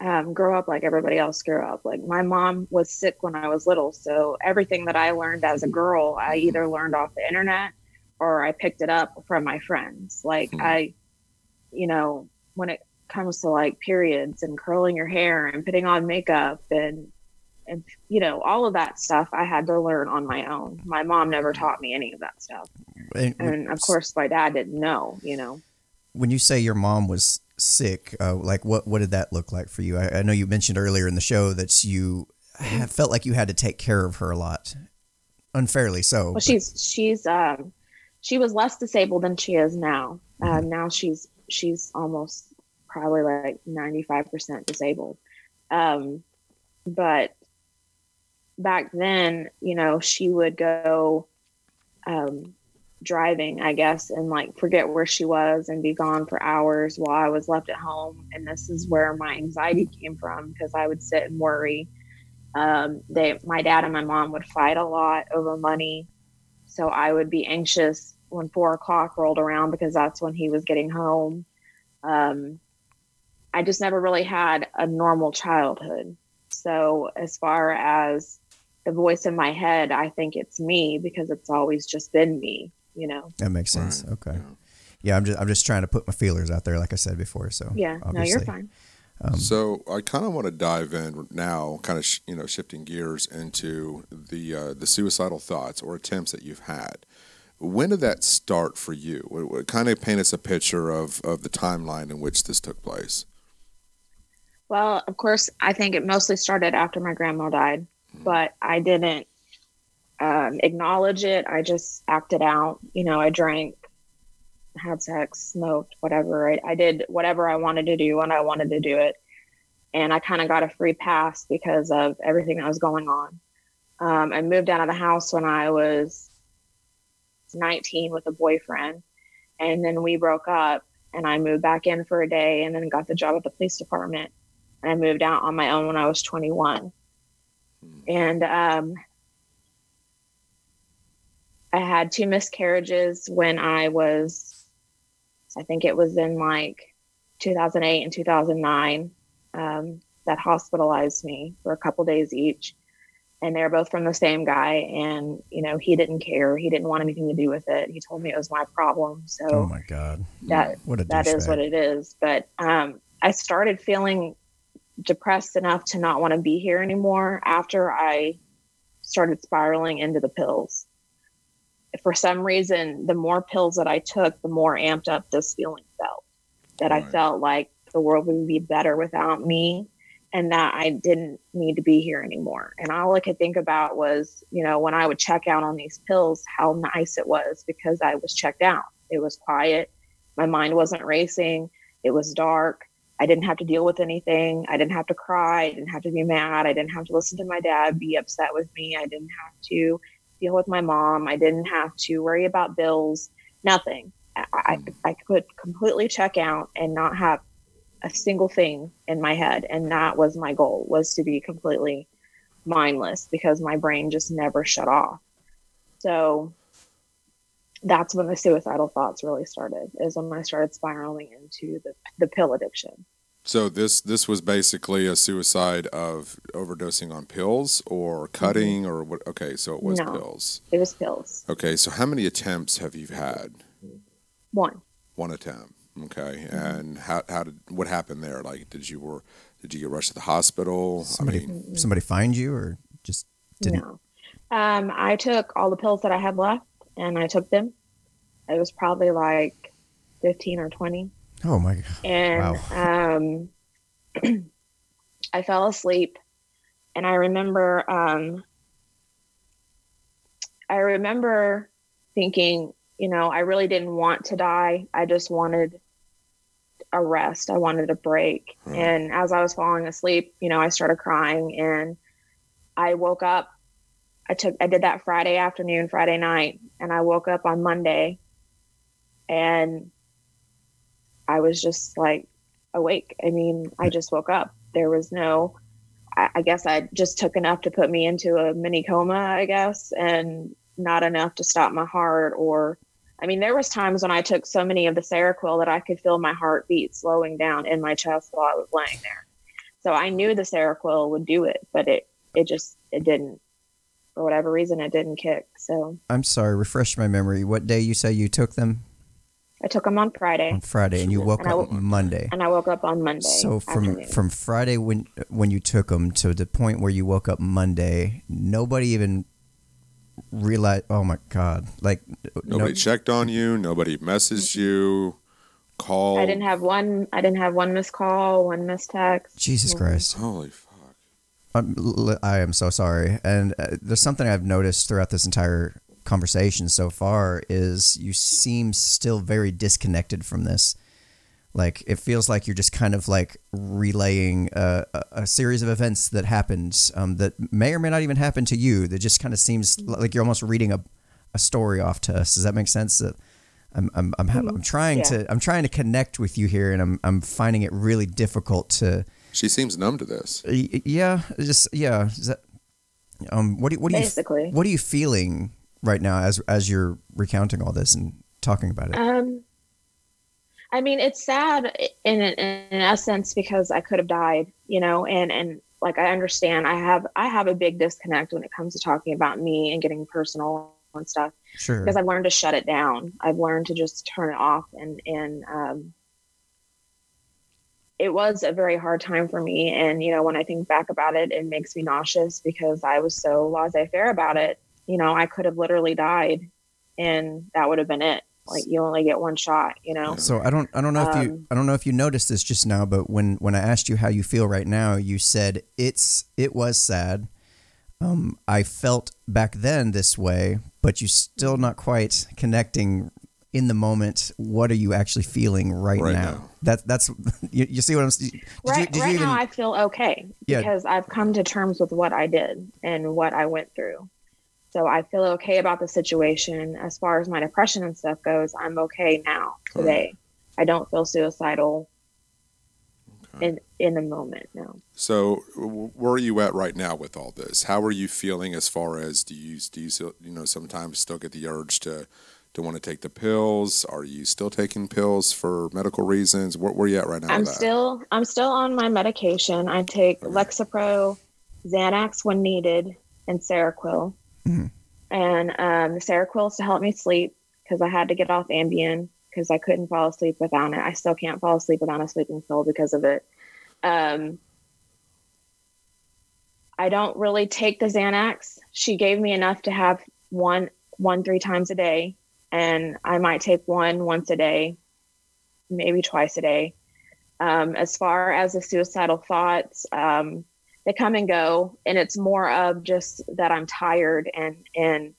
um, grow up like everybody else grew up. Like my mom was sick when I was little, so everything that I learned as a girl, I either learned off the internet or I picked it up from my friends. Like mm-hmm. I, you know, when it comes to like periods and curling your hair and putting on makeup and and you know all of that stuff i had to learn on my own my mom never taught me any of that stuff and, and of course my dad didn't know you know when you say your mom was sick, uh, like what what did that look like for you? I, I know you mentioned earlier in the show that you felt like you had to take care of her a lot, unfairly so. Well, she's she's um, she was less disabled than she is now. Uh, mm-hmm. now she's she's almost probably like ninety five percent disabled. Um, but back then, you know, she would go um, driving, I guess, and like forget where she was and be gone for hours while I was left at home. And this is where my anxiety came from because I would sit and worry. Um, they, my dad and my mom would fight a lot over money, so I would be anxious when four o'clock rolled around because that's when he was getting home. Um, I just never really had a normal childhood. So as far as the voice in my head, I think it's me because it's always just been me you know. That makes sense. Right. Okay. Yeah. yeah. I'm just I'm just trying to put my feelers out there, like I said before. So yeah, obviously. no, you're fine. Um, so I kind of want to dive in now, kind of sh- you know shifting gears into the uh, the suicidal thoughts or attempts that you've had. When did that start for you? What, what, kind of paint us a picture of of the timeline in which this took place. Well, of course, I think it mostly started after my grandma died, mm-hmm. but I didn't um, acknowledge it. I just acted out. You know, I drank, had sex, smoked, whatever. I, I did whatever I wanted to do when I wanted to do it. And I kind of got a free pass because of everything that was going on. Um, I moved out of the house when I was 19 with a boyfriend. And then we broke up and I moved back in for a day and then got the job at the police department. And I moved out on my own when I was 21. Hmm. And um, I had two miscarriages when I was, I think it was in like 2008 and 2009 um, that hospitalized me for a couple days each. And they're both from the same guy. And, you know, he didn't care. He didn't want anything to do with it. He told me it was my problem. So, oh my God. That, what a that is what it is. But um, I started feeling depressed enough to not want to be here anymore after I started spiraling into the pills for some reason, the more pills that I took, the more amped up this feeling felt. That right. I felt like the world would be better without me and that I didn't need to be here anymore. And all I could think about was, you know, when I would check out on these pills, how nice it was because I was checked out. It was quiet. My mind wasn't racing. It was dark. I didn't have to deal with anything. I didn't have to cry. I didn't have to be mad. I didn't have to listen to my dad be upset with me. I didn't have to deal with my mom. I didn't have to worry about bills, nothing. I, hmm. I could completely check out and not have a single thing in my head. And that was my goal was to be completely mindless because my brain just never shut off. So that's when the suicidal thoughts really started is when I started spiraling into the, the pill addiction. So this this was basically a suicide of overdosing on pills or cutting mm-hmm. or what? Okay, so it was no, pills. It was pills. Okay, so how many attempts have you had? One. One attempt. Okay, mm-hmm. and how how did what happened there? Like, did you were did you get rushed to the hospital? Somebody I mean, somebody find you or just didn't? No. Um, I took all the pills that I had left and I took them. It was probably like fifteen or twenty Oh my god! And wow. um, I fell asleep, and I remember, um, I remember thinking, you know, I really didn't want to die. I just wanted a rest. I wanted a break. Hmm. And as I was falling asleep, you know, I started crying, and I woke up I took I did that Friday afternoon, Friday night, and I woke up on Monday and I was just like awake. I mean, I just woke up. There was no I, I guess I just took enough to put me into a mini coma, I guess, and not enough to stop my heart or I mean, there was times when I took so many of the Seroquel that I could feel my heartbeat slowing down in my chest while I was laying there. So I knew the Seroquel would do it, but it it just it didn't. For whatever reason, it didn't kick. So I'm sorry. Refresh my memory. What day you say you took them? I took them on Friday. On Friday, and you woke And up wo- Monday. and I woke up on Monday. So from afternoon. from Friday when when you took them to the point where you woke up Monday, nobody even realized. Oh my God! Like Nobody no, checked on you. Nobody messaged you. Called. I didn't have one. I didn't have one missed call, one missed text. Jesus Christ! Holy fuck. I'm, l- I am so sorry. And uh, there's something I've noticed throughout this entire conversation so far is you seem still very disconnected from this. Like it feels like you're just kind of like relaying a, a, a series of events that happened um, that may or may not even happen to you. That just kind of seems like you're almost reading a, a story off to us. Does that make sense? That I'm I'm I'm, ha- I'm trying Yeah. to I'm trying to connect with you here, and I'm I'm finding it really difficult to. She seems numb to this. Yeah, just yeah. Is that, um, what do what do you Basically. what are you feeling right now as as you're recounting all this and talking about it? Um, I mean, it's sad in, in in essence because I could have died, you know, and and like I understand I have I have a big disconnect when it comes to talking about me and getting personal and stuff sure. because I've learned to shut it down. I've learned to just turn it off and and um it was a very hard time for me and you know when I think back about it it makes me nauseous because I was so laissez-faire about it. You know, I could have literally died and that would have been it. Like you only get one shot, you know. So I don't I don't know if you Um, I don't know if you noticed this just now, but when when I asked you how you feel right now, you said it's it was sad. Um, I felt back then this way, but you're still not quite connecting in the moment. What are you actually feeling right, Right now? now. That that's you, you see what I'm. Did right you, did right you even, now I feel okay Yeah. because I've come to terms with what I did and what I went through. So I feel okay about the situation. As far as my depression and stuff goes, I'm okay now hmm. today. I don't feel suicidal in in the moment. No. So, where are you at right now with all this? How are you feeling as far as do you do you still you know sometimes still get the urge to to want to take the pills? Are you still taking pills for medical reasons? Where, where are you at right now? I'm still I'm still on my medication. I take Okay. Lexapro, Xanax when needed, and Seroquel. Mhm. And um, the Seroquel to help me sleep because I had to get off Ambien because I couldn't fall asleep without it. I still can't fall asleep without a sleeping pill because of it. Um, I don't really take the Xanax. She gave me enough to have one one three times a day, and I might take one once a day, maybe twice a day. Um, as far as the suicidal thoughts, um, they come and go, and it's more of just that I'm tired and and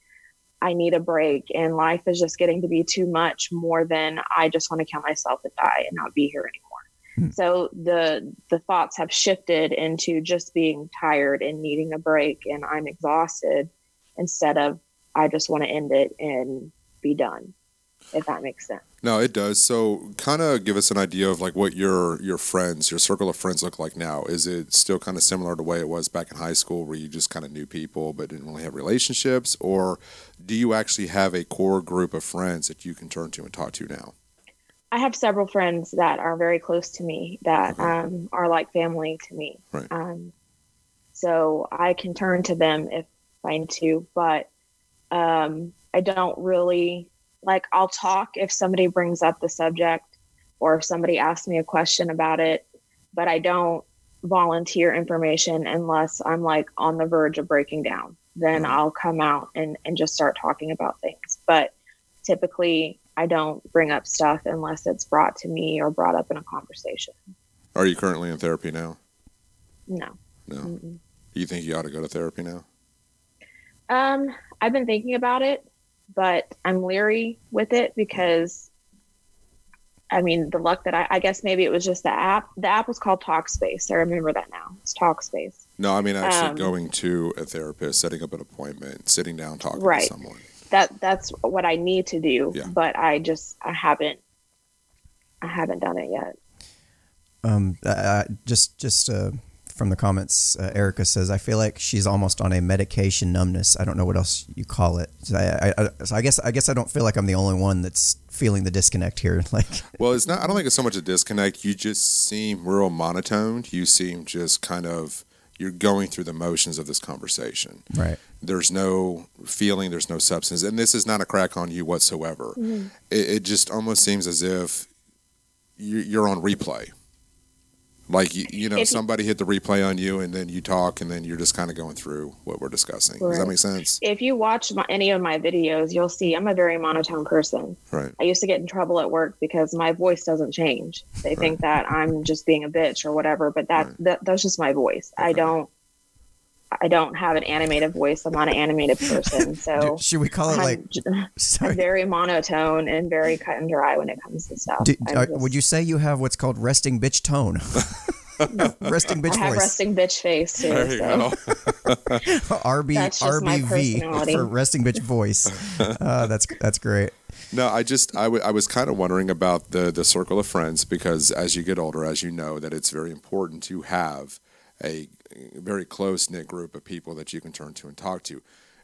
I need a break, and life is just getting to be too much more than I just want to kill myself and die and not be here anymore. Hmm. So the the thoughts have shifted into just being tired and needing a break, and I'm exhausted instead of I just want to end it and be done. If that makes sense. No, it does. So, kind of give us an idea of like what your your friends, your circle of friends look like now. Is it still kind of similar to the way it was back in high school, where you just kind of knew people but didn't really have relationships, or do you actually have a core group of friends that you can turn to and talk to now? I have several friends that are very close to me that Okay. um, are like family to me. Right. Um, so I can turn to them if I need to, but um, I don't really like. I'll talk if somebody brings up the subject or if somebody asks me a question about it, but I don't volunteer information unless I'm like on the verge of breaking down. Then Right. I'll come out and, and just start talking about things. But typically I don't bring up stuff unless it's brought to me or brought up in a conversation. Are you currently in therapy now? No. No. Mm-mm. Do you think you ought to go to therapy now? Um, I've been thinking about it, but I'm leery with it because I mean the luck that I, I guess maybe it was just the app. The app was called Talkspace. I remember that now. It's Talkspace. No, I mean actually Um, going to a therapist, setting up an appointment, sitting down, talking Right. to someone. That that's what I need to do, Yeah. but I just I haven't I haven't done it yet. Um, I just just uh, from the comments, uh, Erica says, "I feel like she's almost on a medication numbness. I don't know what else you call it. So I, I, I, so I guess I guess I don't feel like I'm the only one that's feeling the disconnect here. Like, Well, it's not. I don't think it's so much a disconnect. You just seem real monotoned. You seem just kind of you're going through the motions of this conversation. right, There's no feeling. There's no substance, and this is not a crack on you whatsoever. It, it just almost seems as if you're on replay. Like you, you know, If somebody hit the replay on you, and then you talk, and then you're just kind of going through what we're discussing. Does that make sense? If you watch my, any of my videos, you'll see I'm a very monotone person. Right. I used to get in trouble at work because my voice doesn't change. They think that I'm just being a bitch or whatever, but that, Right. that that's just my voice. I don't I don't have an animated voice. I'm not an animated person, so should we call it I'm, like? j- I'm Sorry. very monotone and very cut and dry when it comes to stuff. Do, I'm uh, just- would you say you have what's called resting bitch tone? resting bitch I have voice. resting bitch face too. There you so. go. RB That's just my RBV for resting bitch voice. Uh, that's that's great. No, I just I, w- I was kind of wondering about the the circle of friends because as you get older, as you know, that it's very important to have a very close knit group of people that you can turn to and talk to.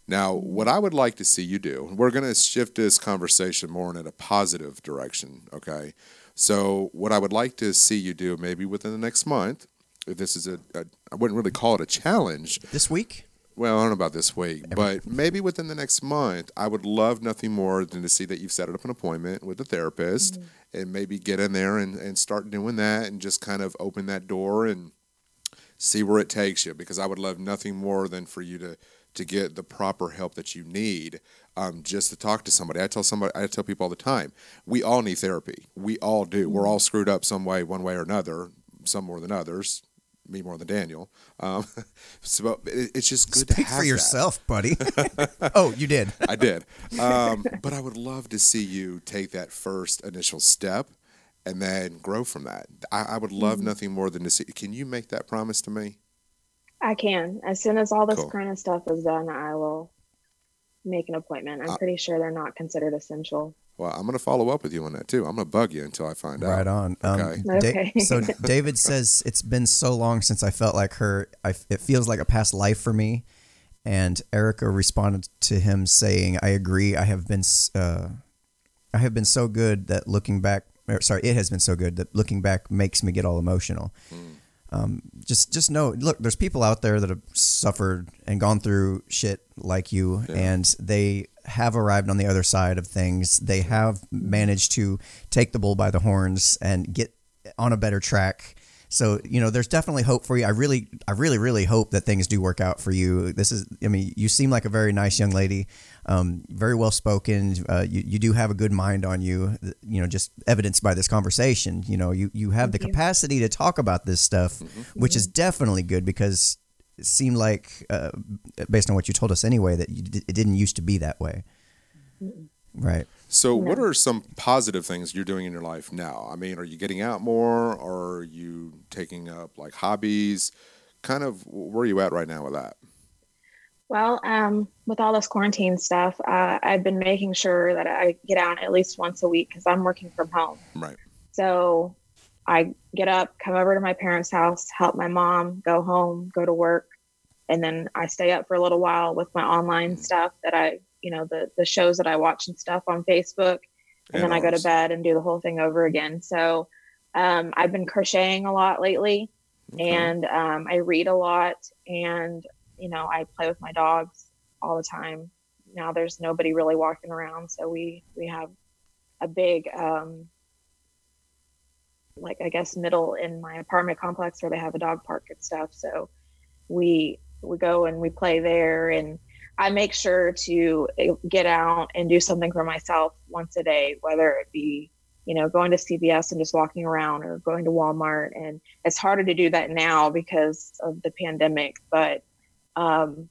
Now, what I would like to see you do, we're going to shift this conversation more in a positive direction. Okay, so what I would like to see you do, maybe within the next month, if this is a, a I wouldn't really call it a challenge, This week, well, I don't know about this week, but maybe within the next month, I would love nothing more than to see that you've set up an appointment with a therapist mm-hmm. and maybe get in there and, and start doing that and just kind of open that door and see where it takes you because I would love nothing more than for you to to get the proper help that you need um, just to talk to somebody. I tell somebody, I tell people all the time, we all need therapy. We all do. We're all screwed up some way, one way or another. Some more than others. Me more than Daniel. Um, so it, it's just good to speak have for that. yourself, buddy. oh, you did. I did. Um, but I would love to see you take that first initial step and then grow from that. I, I would love nothing more than to see. Can you make that promise to me? I can. As soon as all this Cool. kind of stuff is done, I will make an appointment. I'm Uh, pretty sure they're not considered essential. Well, I'm going to follow up with you on that too. I'm going to bug you until I find out. Right on. Um, Okay. Da- so David says it's been so long since I felt like her. I, it feels like a past life for me. And Erica responded to him saying, "I agree. I have been, uh, I have been so good that looking back, or sorry, it has been so good that looking back makes me get all emotional. Um, just, just know, look, there's people out there that have suffered and gone through shit like you, Yeah. and they have arrived on the other side of things. They have managed to take the bull by the horns and get on a better track. So you know, there's definitely hope for you. I really, I really, really hope that things do work out for you. This is, I mean, you seem like a very nice young lady, um, very well spoken. Uh, you, you do have a good mind on you. You know, just evidenced by this conversation. You know, you you have the you. capacity to talk about this stuff, which is definitely good because it seemed like, uh, based on what you told us anyway, that you, d- it didn't used to be that way. Right. So, what are some positive things you're doing in your life now? I mean, are you getting out more, or are you taking up like hobbies? Kind of, where are you at right now with that? Well, um, with all this quarantine stuff, uh, I've been making sure that I get out at least once a week because I'm working from home. Right. So I get up, come over to my parents' house, help my mom, go home, go to work, and then I stay up for a little while with my online stuff that I, you know, the the shows that I watch and stuff on Facebook, and then I go to bed and do the whole thing over again. So um, I've been crocheting a lot lately, Okay. and um, I read a lot, and you know, I play with my dogs all the time. Now there's nobody really walking around, so we we have a big um, like I guess middle in my apartment complex where they have a dog park and stuff. So we we go and we play there and I make sure to eh, get out and do something for myself once a day, whether it be you know going to CVS and just walking around or going to Walmart and it's harder to do that now because of the pandemic, but um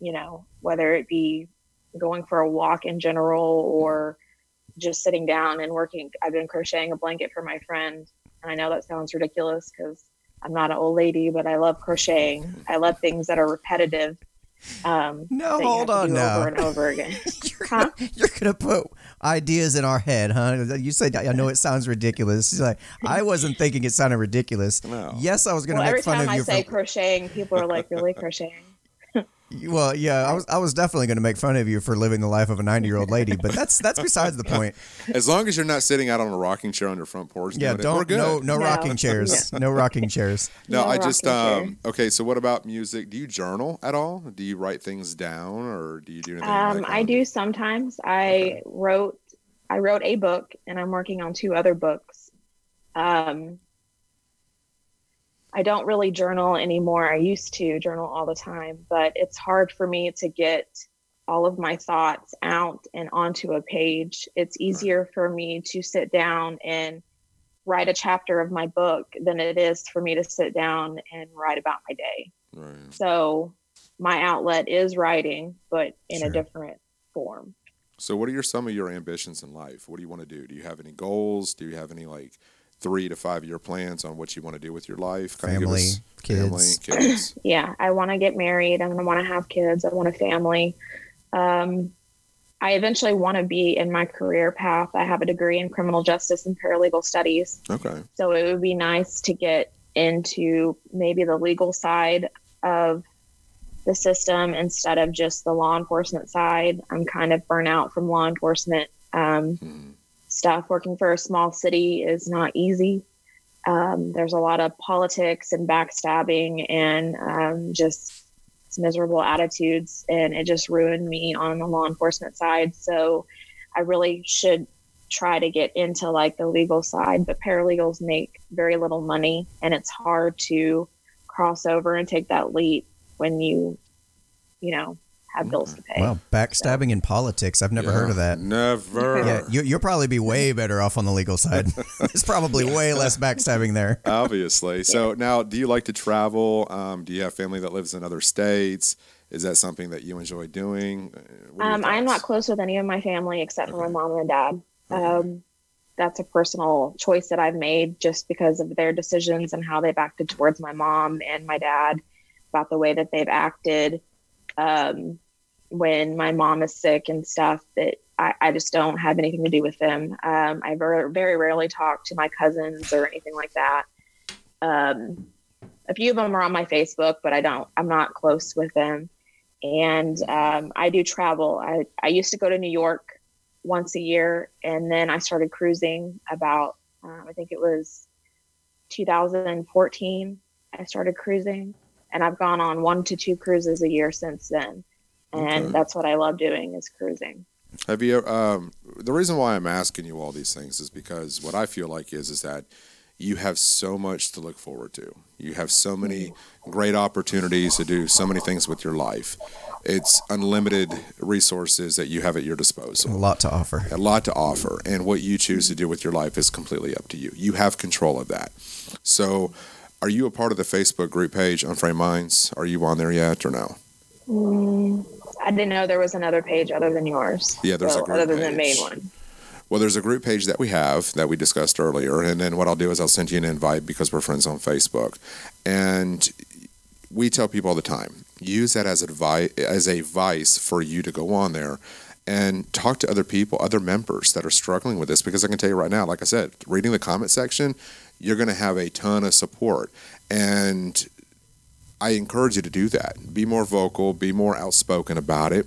you know whether it be going for a walk in general or just sitting down and working. I've been crocheting a blanket for my friend. And I know that sounds ridiculous because I'm not an old lady, but I love crocheting. I love things that are repetitive. Um, No, hold on do now. Over and over again. You're Huh? gonna, you're gonna put ideas in our head, huh? You said I know it sounds ridiculous. She's like, I wasn't thinking it sounded ridiculous. No. Yes, I was gonna well, make every fun time of I you. say for, crocheting, people are like, "Really crocheting?" Well, yeah, I was I was definitely gonna make fun of you for living the life of a 90 year old lady, but that's that's besides the point. As long as you're not sitting out on a rocking chair on your front porch, Yeah, doing it, we're don't good. no no No. rocking chairs, no rocking chairs. No, No I just um okay. So what about music? Do you journal at all? Do you write things down, or do you do anything? Um, like I on- do sometimes. I wrote I wrote a book, and I'm working on two other books. Um, I don't really journal anymore. I used to journal all the time, but it's hard for me to get all of my thoughts out and onto a page. It's easier for me to sit down and write a chapter of my book than it is for me to sit down and write about my day. Right. So my outlet is writing, but in Sure. a different form. So what are your some of your ambitions in life? What do you want to do? Do you have any goals? Do you have any like three to five year plans on what you want to do with your life? Kinda Family, us- kids. family, kids. Yeah, I want to get married. I'm going to want to have kids. I want a family. Um, I eventually want to be in my career path. I have a degree in criminal justice and paralegal studies. Okay. So it would be nice to get into maybe the legal side of the system instead of just the law enforcement side. I'm kind of burnt out from law enforcement um, Mhm. Stuff. Working for a small city is not easy. Um, there's a lot of politics and backstabbing and um, just miserable attitudes, and it just ruined me on the law enforcement side. So I really should try to get into like the legal side, but paralegals make very little money, and it's hard to cross over and take that leap when you, you know, have bills to pay. Wow, backstabbing in politics. I've never heard of that. Never. Yeah, you, you'll probably be way better off on the legal side. There's probably way less backstabbing there. Obviously. So now, do you like to travel? Um, do you have family that lives in other states? Is that something that you enjoy doing? Uh, what are your Um, I'm not close with any of my family except for my mom and dad. Okay. Um, that's a personal choice that I've made just because of their decisions and how they've acted towards my mom and my dad about the way that they've acted um, when my mom is sick and stuff that I, I just don't have anything to do with them. Um, I very, very rarely talk to my cousins or anything like that. Um, a few of them are on my Facebook, but I don't, I'm not close with them and um, I do travel. I, I used to go to New York once a year, and then I started cruising about, uh, I think it was 2014. I started cruising, and I've gone on one to two cruises a year since then. And Okay. that's what I love doing is cruising. Have you? Um, the reason why I'm asking you all these things is because what I feel like is is that you have so much to look forward to. You have so many great opportunities to do so many things with your life. It's unlimited resources that you have at your disposal. A lot to offer. A lot to offer, and what you choose to do with your life is completely up to you. You have control of that. So, are you a part of the Facebook group page Unframed Minds? Are you on there yet or no? Mm, I didn't know there was another page other than yours. Yeah, there's a group other than the main page. one. Well, there's a group page that we have that we discussed earlier, and then what I'll do is I'll send you an invite because we're friends on Facebook, and we tell people all the time use that as advice as a vice for you to go on there and talk to other people, other members that are struggling with this. Because I can tell you right now, like I said, reading the comment section, you're going to have a ton of support, and I encourage you to do that. Be more vocal, be more outspoken about it.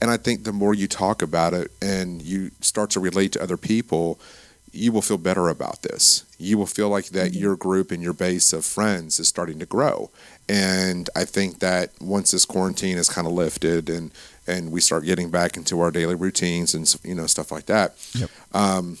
And I think the more you talk about it and you start to relate to other people, you will feel better about this. You will feel like that your group and your base of friends is starting to grow. And I think that once this quarantine is kind of lifted and and we start getting back into our daily routines and you know stuff like that, Yep. um,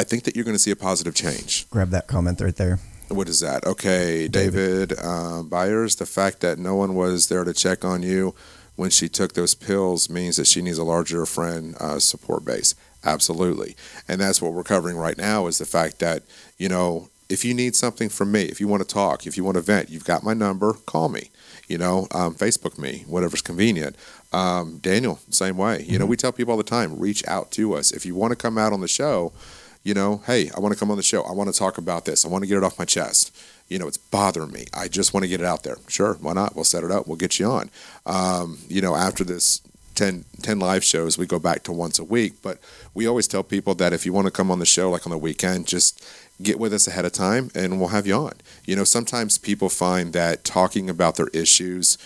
I think that you're going to see a positive change. Grab that comment right there. What is that? Okay, David, um, Byers, the fact that no one was there to check on you when she took those pills means that she needs a larger friend uh, support base. Absolutely. And that's what we're covering right now is the fact that, you know, if you need something from me, if you want to talk, if you want to vent, you've got my number, call me. You know, um, Facebook me, whatever's convenient. Um, Daniel, same way. You know, we tell people all the time, reach out to us. If you want to come out on the show, you know, hey, I want to come on the show. I want to talk about this. I want to get it off my chest. You know, it's bothering me. I just want to get it out there. Sure, why not? We'll set it up. We'll get you on. Um, you know, after this 10, 10 live shows, we go back to once a week. But we always tell people that if you want to come on the show, like on the weekend, just get with us ahead of time and we'll have you on. You know, sometimes people find that talking about their issues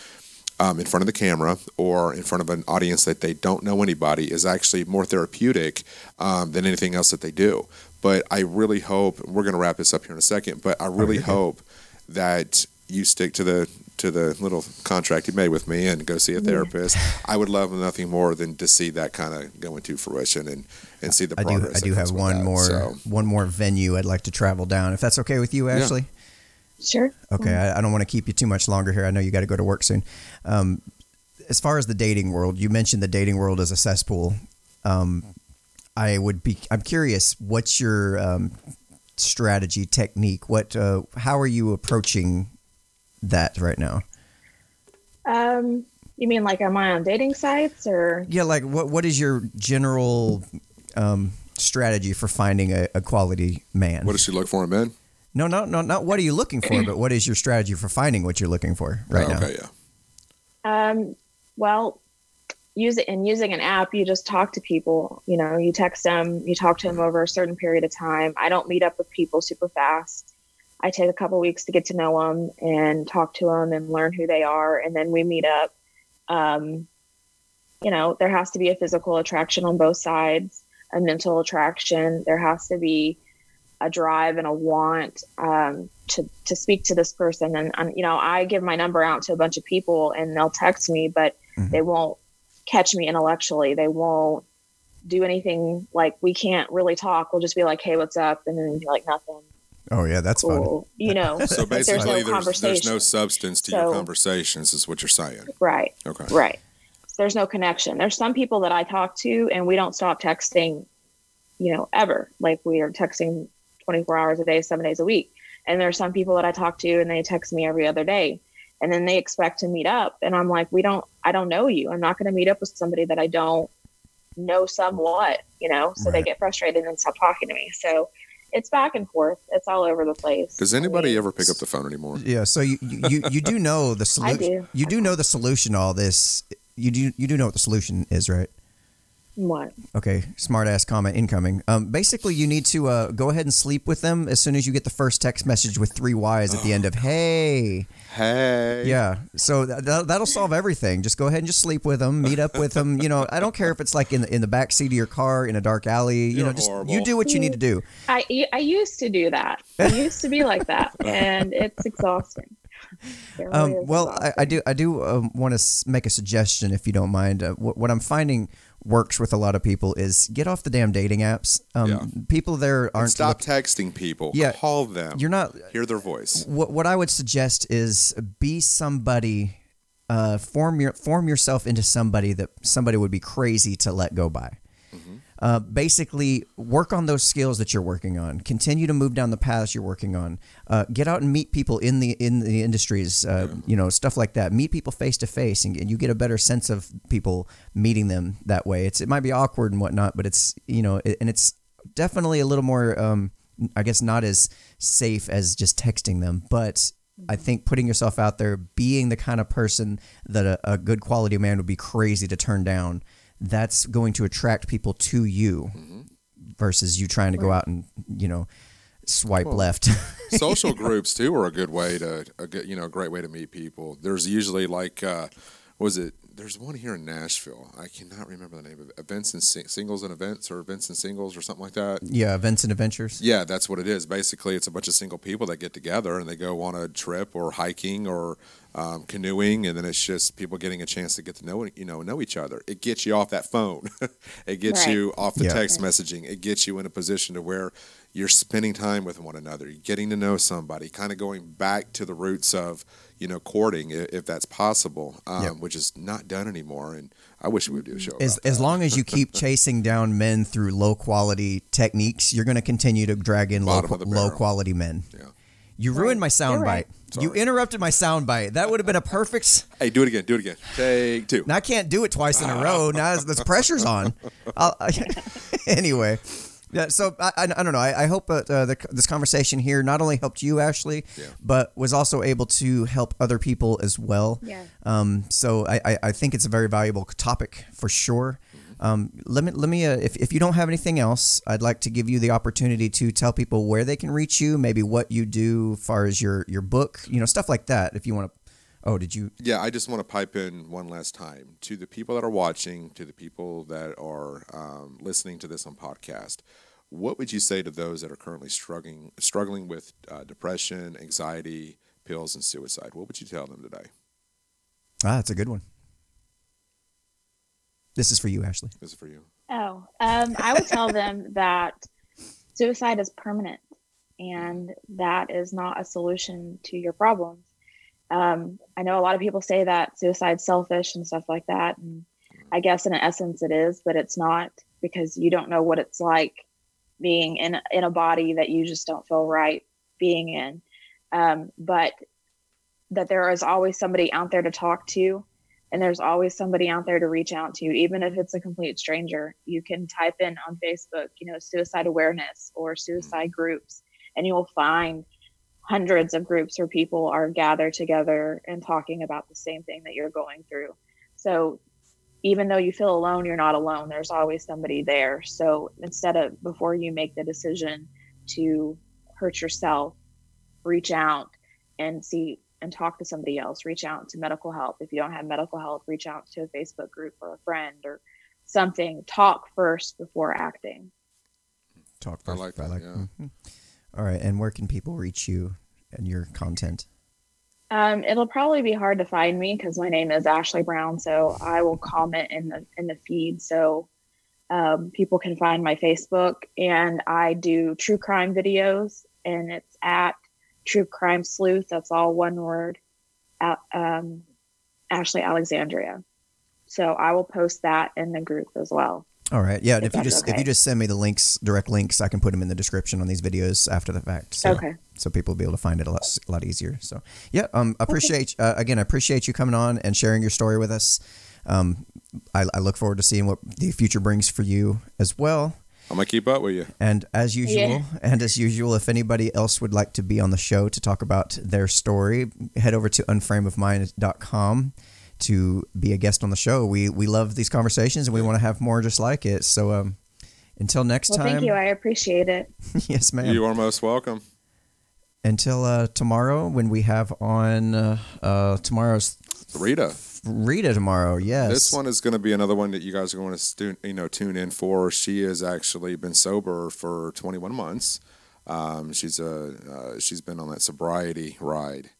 um, in front of the camera or in front of an audience that they don't know anybody is actually more therapeutic um, than anything else that they do. But I really hope we're going to wrap this up here in a second. But I really hope that you stick to the to the little contract you made with me and go see a therapist. I would love nothing more than to see that kind of go into fruition and, and see the I do. progress. I do have one that. more So, one more venue I'd like to travel down. If that's okay with you, Ashley. Sure. Okay, I, I don't want to keep you too much longer here. I know you got to go to work soon. Um, as far as the dating world, you mentioned the dating world as a cesspool. Um, I would be. I'm curious. What's your um, strategy, technique? What? Uh, how are you approaching that right now? Um, you mean like am I on dating sites or? Yeah, like what? What is your general um, strategy for finding a, a quality man? what does she look for in men? No, no, no, not what are you looking for, but what is your strategy for finding what you're looking for right Oh, now? okay, yeah. Um, well, use it in using an app. You just talk to people. You know, you text them, you talk to them over a certain period of time. I don't meet up with people super fast. I take a couple weeks to get to know them and talk to them and learn who they are, and then we meet up. Um, you know, there has to be a physical attraction on both sides, a mental attraction. There has to be a drive and a want um, to to speak to this person. And, and you know, I give my number out to a bunch of people, and they'll text me, but Mhm. they won't catch me intellectually. They won't do anything like we can't really talk. We'll just be like, "Hey, what's up?" and then be like, "Nothing." Oh yeah, that's fun. Cool. You know, So but there's basically, no there's, there's, no substance to your conversations, is what you're saying. right. Okay. Right. There's no connection. There's some people that I talk to and we don't stop texting, you know, ever. Like we are texting 24 hours a day, seven days a week. And there's some people that I talk to and they text me every other day. And then they expect to meet up. And I'm like, we don't, I don't know you. I'm not going to meet up with somebody that I don't know somewhat, you know? So they get frustrated and stop talking to me. So it's back and forth. It's all over the place. Does I anybody mean, ever pick up the phone anymore? Yeah, so you you, you, you do know the solution. do. You do know the solution to all this. You do you do know what the solution is, right? What? Okay, smart ass comment incoming. Um, basically, you need to uh, go ahead and sleep with them as soon as you get the first text message with three Y's at the end of "Hey." Hey. Yeah, so th- th- that'll solve everything. Just go ahead and just sleep with them, meet up with them. You know, I don't care if it's like in the, in the back seat of your car in a dark alley. You You're know, just horrible. you do what you need to do. I I used to do that. I used to be like that, and it's exhausting. Really Um, well, I, I do. I do um, want to make a suggestion, if you don't mind. Uh, what, what I'm finding works with a lot of people is get off the damn dating apps. Um, Yeah. People there aren't. stop look- texting people. Yeah. Call them. you're not. Hear their voice. What What I would suggest is be somebody. Uh, form your form yourself into somebody that somebody would be crazy to let go by. Uh, basically, work on those skills that you're working on. Continue to move down the paths you're working on. Uh, get out and meet people in the in the industries. Uh, You know, stuff like that. Meet people face to face, and and you get a better sense of people meeting them that way. It's it might be awkward and whatnot, but it's you know, it, and it's definitely a little more. Um, I guess not as safe as just texting them, but I think putting yourself out there, being the kind of person that a, a good quality man would be crazy to turn down, that's going to attract people to you versus you trying to go out and, you know, swipe left. Social groups too are a good way to a good, you know, a great way to meet people. There's usually like, uh, was it? There's one here in Nashville. I cannot remember the name of it. Events and sing- singles and events, or events and singles, or something like that. yeah, events and adventures. Yeah, that's what it is. Basically, it's a bunch of single people that get together and they go on a trip or hiking or um, canoeing, and then it's just people getting a chance to get to know you know know each other. It gets you off that phone. it gets Right. you off the Yeah. text messaging. It gets you in a position to where you're spending time with one another, getting to know somebody, kind of going back to the roots of you know courting, if that's possible, um, Yeah. which is not done anymore. And I wish we would do a show. As, about as long as you keep chasing down men through low quality techniques, you're going to continue to drag in low, Bottom of low quality men. Yeah. You ruined my sound You're right. bite. You interrupted my sound bite. That would have been a perfect. Hey, do it again. Do it again. Take two. Now I can't do it twice in a row. Now the pressure's on. I'll, anyway, Yeah, so I, I, I don't know. I, I hope uh, the, this conversation here not only helped you, Ashley, Yeah. but was also able to help other people as well. Yeah. Um, so I, I, I think it's a very valuable topic for sure. Um, let me let me uh, if if you don't have anything else, I'd like to give you the opportunity to tell people where they can reach you, maybe what you do, as far as your your book, you know, stuff like that. If you want to. Oh, did you? Yeah, I just want to pipe in one last time to the people that are watching, to the people that are um, listening to this on podcast. What would you say to those that are currently struggling struggling with uh, depression, anxiety, pills, and suicide? What would you tell them today? Ah, that's a good one. This is for you, Ashley. This is for you. Oh, um, I would tell them that suicide is permanent and that is not a solution to your problems. Um, I know a lot of people say that suicide's selfish and stuff like that. And I guess in essence it is, but it's not because you don't know what it's like being in, in a body that you just don't feel right being in. Um, but that there is always somebody out there to talk to and there's always somebody out there to reach out to. Even if it's a complete stranger you can type in on facebook you know suicide awareness or suicide groups and you'll find hundreds of groups where people are gathered together and talking about the same thing that you're going through. So even though you feel alone you're not alone there's always somebody there so instead of before you make the decision to hurt yourself reach out and see and talk to somebody else reach out to medical help if you don't have medical help reach out to a facebook group or a friend or something talk first before acting Talk first. I like that, yeah. mhm. All right, and where can people reach you and your content? Um, it'll probably be hard to find me because my name is ashley brown so i will comment in the in the feed so um, people can find my facebook. And i do true crime videos and it's at true crime sleuth. That's all one word at, um, ashley alexandria. So i will post that in the group as well All right, yeah. And if, If you that's just if you just send me the links, direct links, I can put them in the description on these videos after the fact. So, Okay. So people will be able to find it a lot a lot easier. So yeah, um, appreciate uh, again, I appreciate you coming on and sharing your story with us. Um, I, I look forward to seeing what the future brings for you as well. I'm gonna keep up with you. And as usual, Yeah. and as usual, if anybody else would like to be on the show to talk about their story, head over to unframeofmind.com to be a guest on the show. We we love these conversations and we want to have more just like it. So um, until next well time, thank you i appreciate it yes, ma'am. You are most welcome. Until uh, tomorrow when we have on uh, uh, tomorrow's Rita. Rita tomorrow. Yes, This one is going to be another one that you guys are going to stu- you know tune in for. She has actually been sober for 21 months. Um, she's a uh, she's been on that sobriety ride,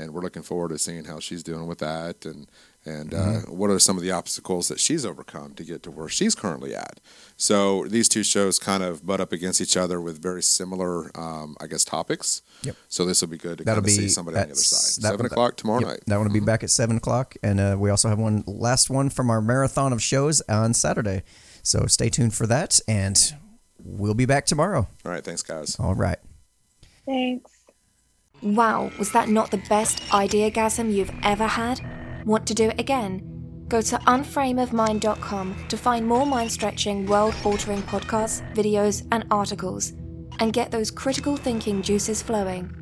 and we're looking forward to seeing how she's doing with that and and uh, what are some of the obstacles that she's overcome to get to where she's currently at. So these two shows kind of butt up against each other with very similar, um, I guess, topics. Yep. So this will be good to That'll kind of be see somebody on the other side. that Seven one- o'clock tomorrow Yep, night. That one will be back at seven o'clock, and uh, we also have one last one from our marathon of shows on Saturday. So stay tuned for that, and we'll be back tomorrow. All right. Thanks, guys. All right. thanks Wow, was that not the best ideagasm you've ever had? Want to do it again? Go to unframeofmind.com to find more mind stretching, world altering podcasts, videos, and articles, and get those critical thinking juices flowing.